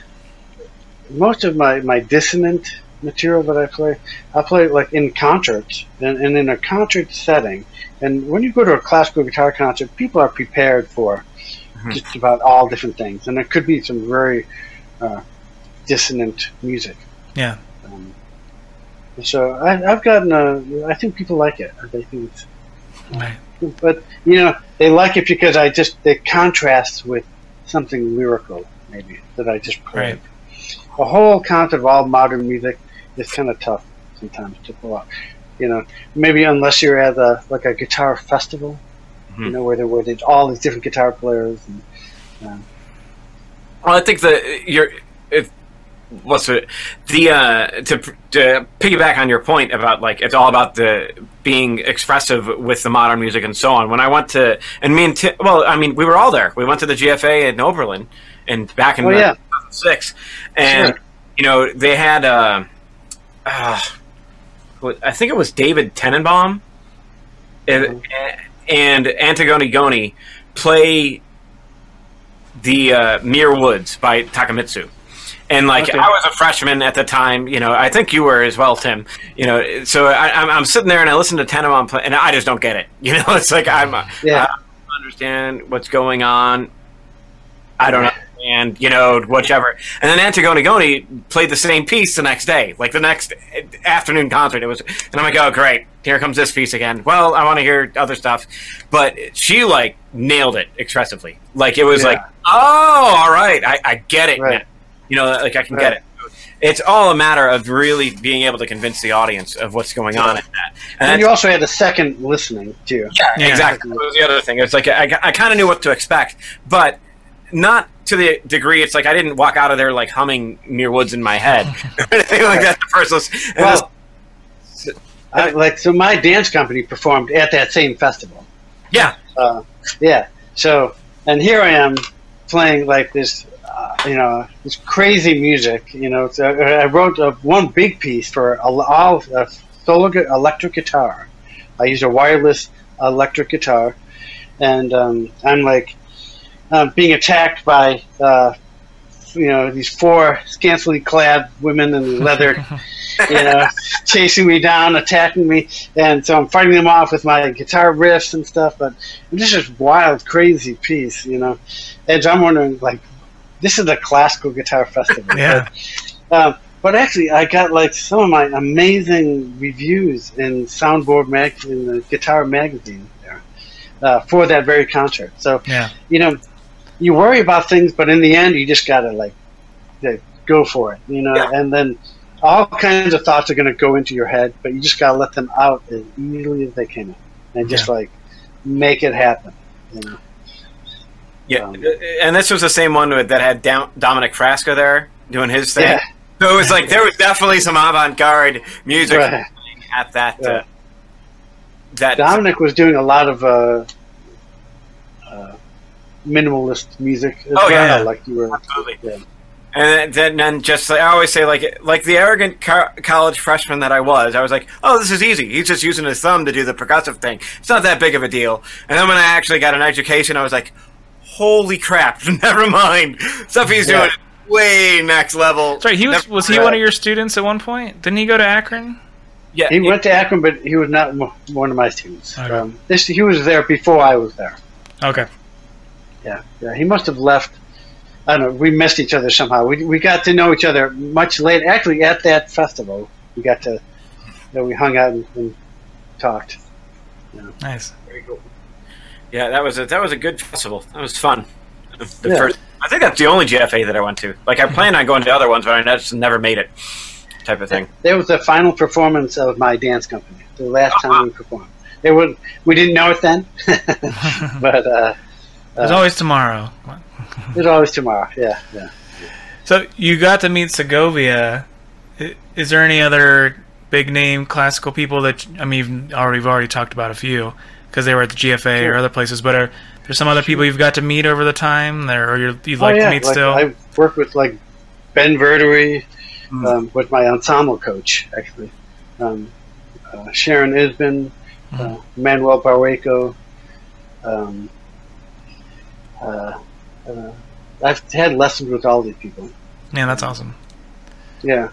most of my my dissonant material that I play, I play it like in concerts and, and in a concert setting. And when you go to a classical guitar concert, people are prepared for Mhm. just about all different things, and it could be some very uh, dissonant music. Yeah. Um, so I, I've gotten a. I think people like it. I think it's Right. but you know they like it because I just it contrasts with something lyrical, maybe that I just played. Right. A whole concert of all modern music is kind of tough sometimes to pull off. You know, maybe unless you're at a like a guitar festival, you Mhm. know, where there where there's all these different guitar players. And, um, Well, I think that you're. If, what's it? The uh, to to piggyback on your point about like it's all about the being expressive with the modern music and so on. When I went to and me and Ti well, I mean, we were all there. We went to the GFA in Oberlin, and back in Oh, yeah. 2006, and Sure. you know they had. Uh, uh, I think it was David Tanenbaum and, and Antigoni Goni play the uh, Mere Woods by Takemitsu. And like Okay. I was a freshman at the time, you know. I think you were as well, Tim. You know, so I, I'm, I'm sitting there and I listen to Tanenbaum play, and I just don't get it. You know, it's like I'm Yeah. I don't understand what's going on. I don't understand, you know, whichever. And then Antigoni Goni played the same piece the next day, like the next afternoon concert. It was, and I'm like, oh great, here comes this piece again. Well, I want to hear other stuff, but she like nailed it expressively. Like it was Yeah. like, oh, all right, I, I get it. Right. You know, like I can Right. get it. It's all a matter of really being able to convince the audience of what's going on in that. and And you also had a second listening too. yeah, Yeah. exactly. That was the other thing. It's like I, I kind of knew what to expect, but not to the degree. It's like I didn't walk out of there like humming Mere Woods in my head or anything like that. The first listen. And Well, it's- I, like so, my dance company performed at that same festival. yeah, Uh, yeah. So, and here I am playing like this, uh, you know, this crazy music. You know, so I wrote uh, one big piece for a, all a solo electric guitar. I used a wireless electric guitar, and um, I'm like um, being attacked by. Uh, you know these four scantily clad women in leather, you know, chasing me down, attacking me, and so I'm fighting them off with my guitar riffs and stuff. But this is wild, crazy piece, you know. And I'm wondering, like, this is a classical guitar festival. Yeah. Um, but actually, I got like some of my amazing reviews in Soundboard mag in the Guitar magazine there uh, for that very concert. So Yeah. you know, you worry about things, but in the end, you just gotta like, like, go for it, you know. Yeah. And then all kinds of thoughts are gonna go into your head, but you just gotta let them out as easily as they can, and just like make it happen. You know? yeah. Um, and this was the same one that had Dom- Dominic Frasca there doing his thing. Yeah. So it was like there was definitely some avant-garde music Right. at that. Uh, that Dominic was doing a lot of uh, uh, minimalist music as Oh, yeah, well, yeah. like you were. Absolutely. Yeah. And then, then just like, I always say, like like the arrogant co- college freshman that I was, I was like, "Oh, this is easy. He's just using his thumb to do the percussive thing. It's not that big of a deal." And then when I actually got an education, I was like, "Holy crap! Never mind. Stuff he's Yeah. doing way next level." Sorry, he was Never- was he one of your students at one point? Didn't he go to Akron? Yeah, He went to Akron, but he was not one of my students. Okay. Um, this he was there before I was there. Okay. Yeah, yeah. He must have left. I don't know. We missed each other somehow. We we got to know each other much later. Actually, at that festival, we got to. You know, we hung out and, and talked. Nice. Very cool. Yeah, that was a that was a good festival. That was fun. The Yeah. first, I think that's the only GFA that I went to. Like I planned on going to other ones, but I just never made it. Type of thing. That was the final performance of my dance company. The last time we performed. It was. We didn't know it then, but uh, There's Uh, always tomorrow. it's always tomorrow. Yeah, yeah. So you got to meet Segovia. Is there any other big name classical people that I mean already we've already talked about a few because they were at the GFA or other places, but are there some other people you've got to meet over the time there or you're, you'd Oh, like yeah, to meet like, still? I've worked with like Ben Verdery, Mm. um, with my ensemble coach actually, um, uh, Sharon Isbin, uh, Manuel Barrueco. Um, uh, uh, I've had lessons with all these people. yeah, that's awesome. Yeah.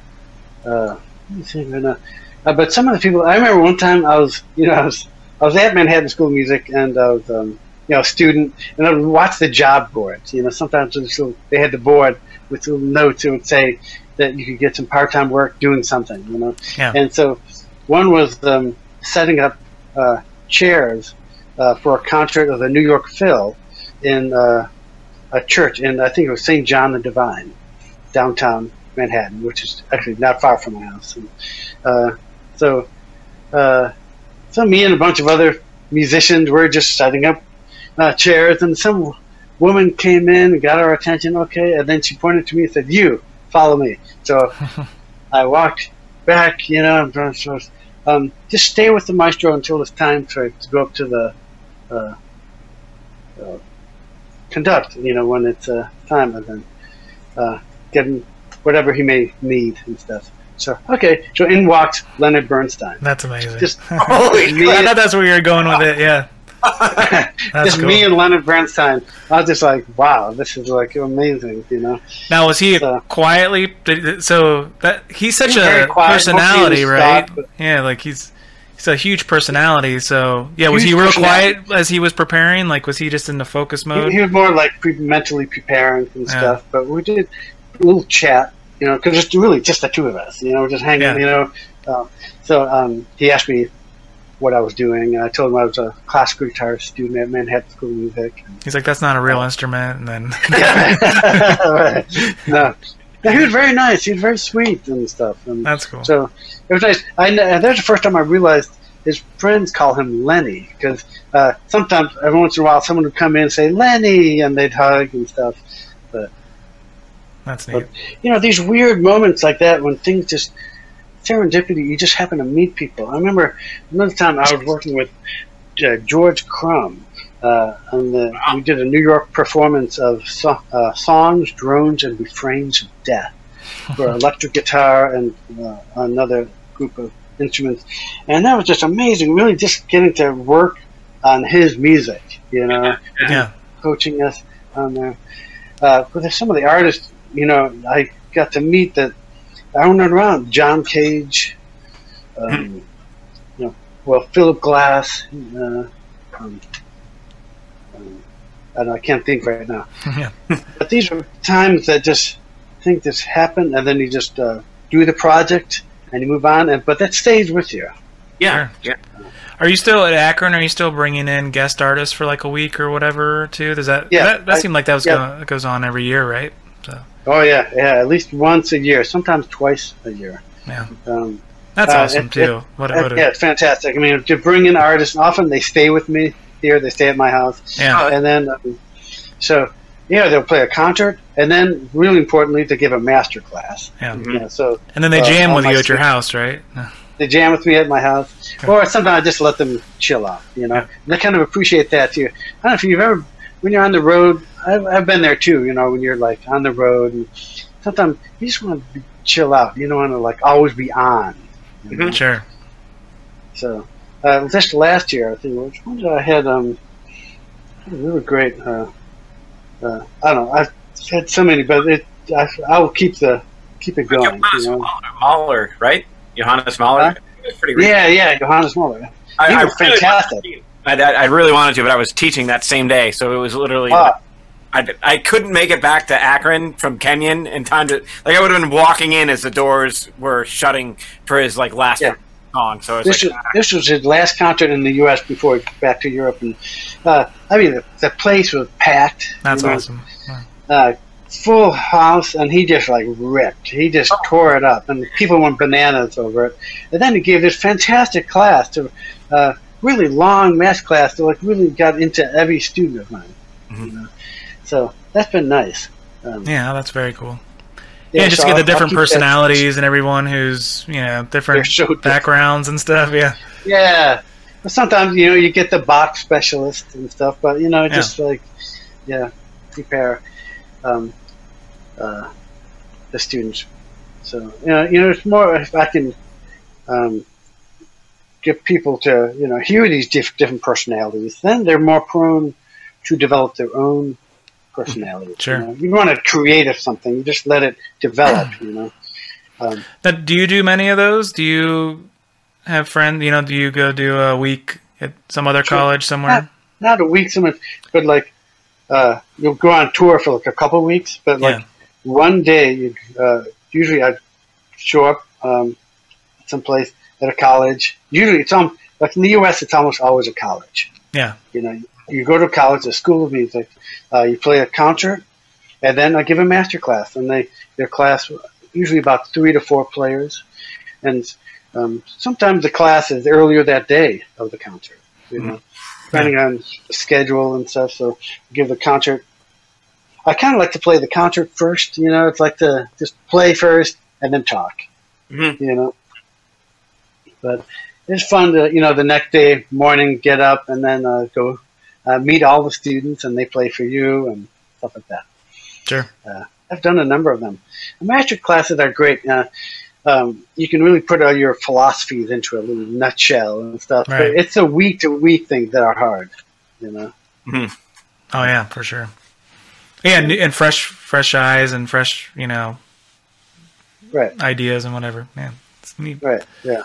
Uh, let me see, when, uh, but some of the people, I remember one time I was, you know, I was, I was at Manhattan School of Music and I was, um, you know, a student, and I would watch the job boards. You know, sometimes little- they had the board with little notes that would say that you could get some part-time work doing something. You know, Yeah. and so one was um, setting up uh, chairs uh, for a concert of the New York Phil in uh, a church in I think it was St. John the Divine, downtown Manhattan, which is actually not far from my house. And, uh, so, uh, so me and a bunch of other musicians were just setting up uh, chairs, and some woman came in and got our attention. Okay, and then she pointed to me and said, "You follow me." So I walked back. You know, so, um, just stay with the maestro until it's time for to go up to the uh, uh, conduct. You know, when it's uh, time, and then uh, getting whatever he may need and stuff. So okay, so in walks Leonard Bernstein. That's amazing. Just Holy me, I thought that's where you were going with it. Yeah. That's just cool. me and Leonard Bernstein. I was just like, wow, this is like amazing, you know. Now was he So- quietly? did- So that he's such He's a quiet. Personality, right? stopped, but- Yeah, like he's he's a huge personality. So yeah, was Huge he real quiet as he was preparing? Like was he just in the focus mode? he was more like pre- mentally preparing and Yeah. stuff. But we did a little chat, you know, because it's really just the two of us, you know, just hanging, Yeah. you know. Uh, so um, he asked me what I was doing, and I told him I was a classical guitar student at Manhattan School of Music. He's like, that's not a real instrument, and then no. No, he was very nice. He was very sweet and stuff. And that's cool. So it was nice. I and that's the first time I realized his friends call him Lenny because uh, sometimes every once in a while someone would come in and say Lenny and they'd hug and stuff. But That's neat. You know these weird moments like that when things just serendipity. You just happen to meet people. I remember another time I was working with uh, George Crumb. Uh, and the, we did a New York performance of so, uh, songs, drones, and refrains of death for electric guitar and uh, another group of instruments, and that was just amazing. Really, just getting to work on his music, you know, Yeah. coaching us on there. Uh, but there's some of the artists, you know, I got to meet that I don't know around. John Cage, um, you know, well, Philip Glass. Uh, um, I, know, I can't think right now. Yeah. But these are times that just think this happened, and then you just uh, do the project and you move on. And but that stays with you. Yeah, Sure. yeah. Are you still at Akron? Are you still bringing in guest artists for like a week or whatever too? Does that Yeah, that, that I- seemed like that was yeah. going, that goes on every year, right? So Oh yeah, yeah, at least once a year, sometimes twice a year. yeah, Um, that's Uh, awesome it- too. what, Uh, what a, yeah, it's fantastic. I mean, to bring in artists, often they stay with me here. They stay at my house, yeah, and then um, so yeah, they'll play a concert, and then really importantly, to give a master class. yeah. Mhm. You know, so And then they Uh, jam all with you at your house, right? They jam with me at my house, Okay. or sometimes I just let them chill out. You know, Yeah. and I kind of appreciate that too. I don't know if you've ever when you're on the road. I've, I've been there too. You know, when you're like on the road, and sometimes you just want to chill out. You don't want to like always be on. you know? Sure. So uh, just last year, I think which one did I had um really great. Uh, uh, I don't know. I've had so many, but it I, I will keep the keep it going. Johannes You know? Mahler, right? Johannes Mahler. Huh? Yeah, yeah, Johannes Möller. I, He I was really fantastic. I, I, really wanted to, but I was teaching that same day, so it was literally. Ah. I, I couldn't make it back to Akron from Kenyon in time to like I would have been walking in as the doors were shutting for his like last Yeah. Song. So it's This like, was this was his last concert in the U.S. before he got back to Europe, and uh, I mean the, the place was packed. That's you know, awesome. Yeah. Uh, full house, and he just like ripped. He just Oh. tore it up, and people went bananas over it. And then he gave this fantastic class to uh, really long math class that like really got into every student of mine. Mhm. You know? So that's been nice. Um, Yeah, that's very cool. Yeah, just so get the I'll- I'll different that- personalities and everyone who's you know different backgrounds and stuff. Yeah, Yeah. But sometimes you know you get the Bach specialist and stuff, but you know just like yeah, prepare um, uh, the students. So you know, you know, it's more if I can um, get people to you know hear these diff- different personalities, then they're more prone to develop their own personalities. Sure. You, know? you want to create something, you just let it develop. you know. Um, Now, do you do many of those? Do you have friends? You know, do you go do a week at some other Sure. college somewhere? not a week so much, but like uh, you'll go on tour for like a couple of weeks. But like Yeah. one day, you, uh, usually I'd show up um, someplace at a college. Usually it's um like in the U.S. it's almost always a college. Yeah. You know, you go to college, a school of music, uh, you play a concert, and then I give a master class, and they their class usually about three to four players, and um, sometimes the class is earlier that day of the concert. You know, depending on schedule and stuff. So give the concert. I kind of like to play the concert first. You know, it's like to just play first and then talk. Mhm. You know, but it's fun to you know the next day morning get up and then uh, go uh, meet all the students and they play for you and stuff like that. Sure. Uh, I've done a number of them. The master classes are great. Uh, um, you can really put all your philosophies into a little nutshell and stuff. Right. But it's a week to week thing that are hard. You know. Hmm. Oh yeah, for sure. Yeah, and, and fresh, fresh eyes and fresh, you know, Right. ideas and whatever. Man, it's neat. Right. Yeah.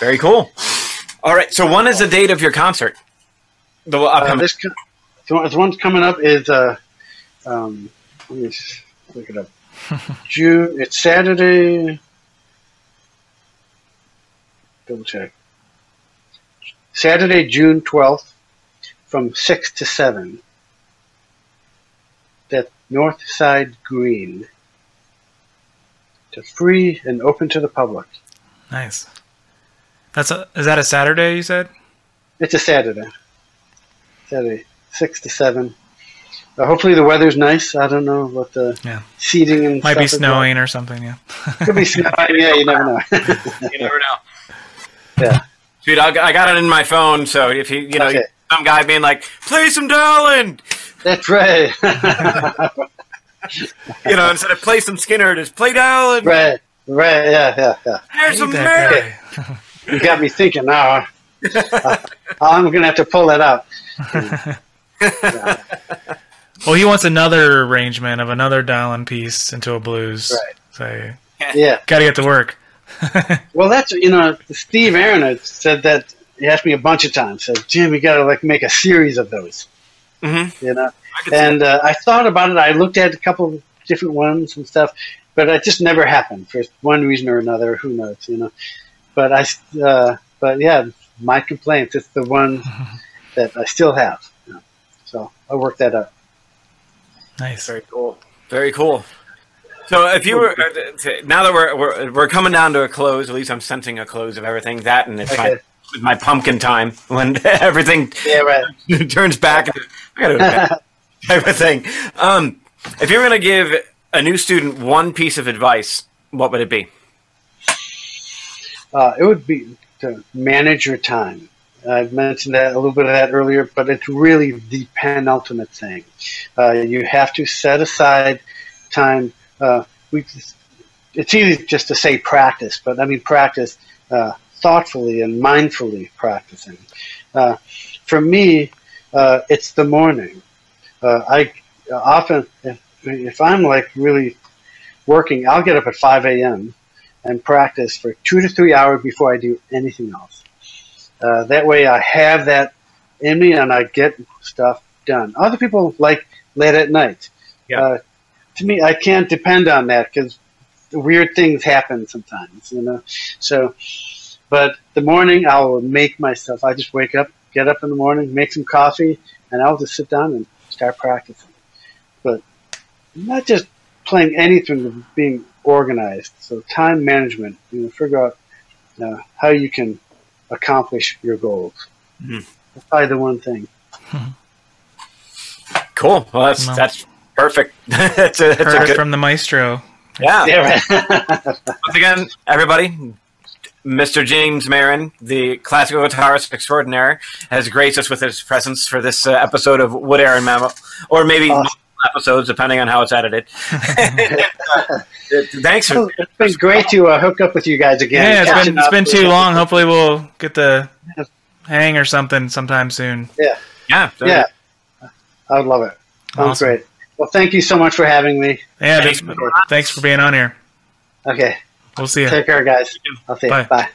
Very cool. All right. So when is the date of your concert? The Uh, upcoming. this co- the one- the one coming up is uh, um, let me look it up. June. It's Saturday. Double check. Saturday, June twelfth, from six to seven. That North Side Green. To free and open to the public. Nice. That's a, is that a Saturday? You said. It's a Saturday. Saturday, six to seven. Uh, hopefully the weather's nice. I don't know what the Yeah. seating and Might stuff be is like. snowing or something. Yeah. Could be snowing. Yeah, you never know. you never know. Yeah. Dude, I, I got it in my phone, so if you, you know, Okay. some guy being like, play some Dowland, That's right. you know, instead of play some Skinner, just play Dowland. right. Right. Yeah. Yeah. Yeah. There's Hate some that Mary. guy. You got me thinking now. Uh, I'm gonna have to pull that out. Well, he wants another arrangement of another Dylan piece into a blues. Right. So Yeah. got to get to work. Well, that's you know, Steve Aron said that. He asked me a bunch of times. Said, "Jim, you got to like make a series of those." Mhm. You know. I And uh, I thought about it. I looked at a couple of different ones and stuff, but it just never happened for one reason or another. Who knows, you know? But I, uh, but yeah, my complaint is the one that I still have. You know? So I worked that out. Nice. Very cool. Very cool. So if you were uh, now that we're, we're we're coming down to a close, at least I'm sensing a close of everything. That and it's my Okay. it's my pumpkin time when everything Yeah, right. turns back. I gotta go to type of thing. Um, if you were going to give a new student one piece of advice, what would it be? Uh, it would be to manage your time. I've mentioned that a little bit of that earlier, but it's really the penultimate thing. Uh, you have to set aside time. Uh, we, it's easy just to say practice, but I mean practice uh, thoughtfully and mindfully practicing. Uh, for me, uh, it's the morning. Uh, I often, if, if I'm like really working, I'll get up at 5 a.m. and practice for two to three hours before I do anything else. Uh, that way I have that in me and I get stuff done. Other people like late at night. Yeah. Uh, to me, I can't depend on that because weird things happen sometimes, you know. So, but the morning I will make myself. I just wake up, get up in the morning, make some coffee, and I'll just sit down and start practicing. But not just playing anything, being organized. So time management. You know, figure out uh, how you can accomplish your goals. Mhm. That's probably the one thing. Cool. Well, that's No. that's perfect. that's a, that's a Heard it good, from the maestro. yeah. Yeah, right. Once again, everybody, Mr. James Marin, the classical guitarist extraordinaire, has graced us with his presence for this uh, episode of Wood Air and Mammal, or maybe Awesome. Multiple episodes, depending on how it's edited. Uh, thanks for it's been great to uh, hook up with you guys again. Yeah, it's Catching been it's up. been too long. Hopefully, we'll get the hang or something sometime soon. yeah, Yeah, yeah. I would love it. Sounds Awesome. great. Well, thank you so much for having me. Yeah, Thanks thanks, thanks for being on here. Okay, We'll see you. take care, guys. I'll see you. Bye. Bye.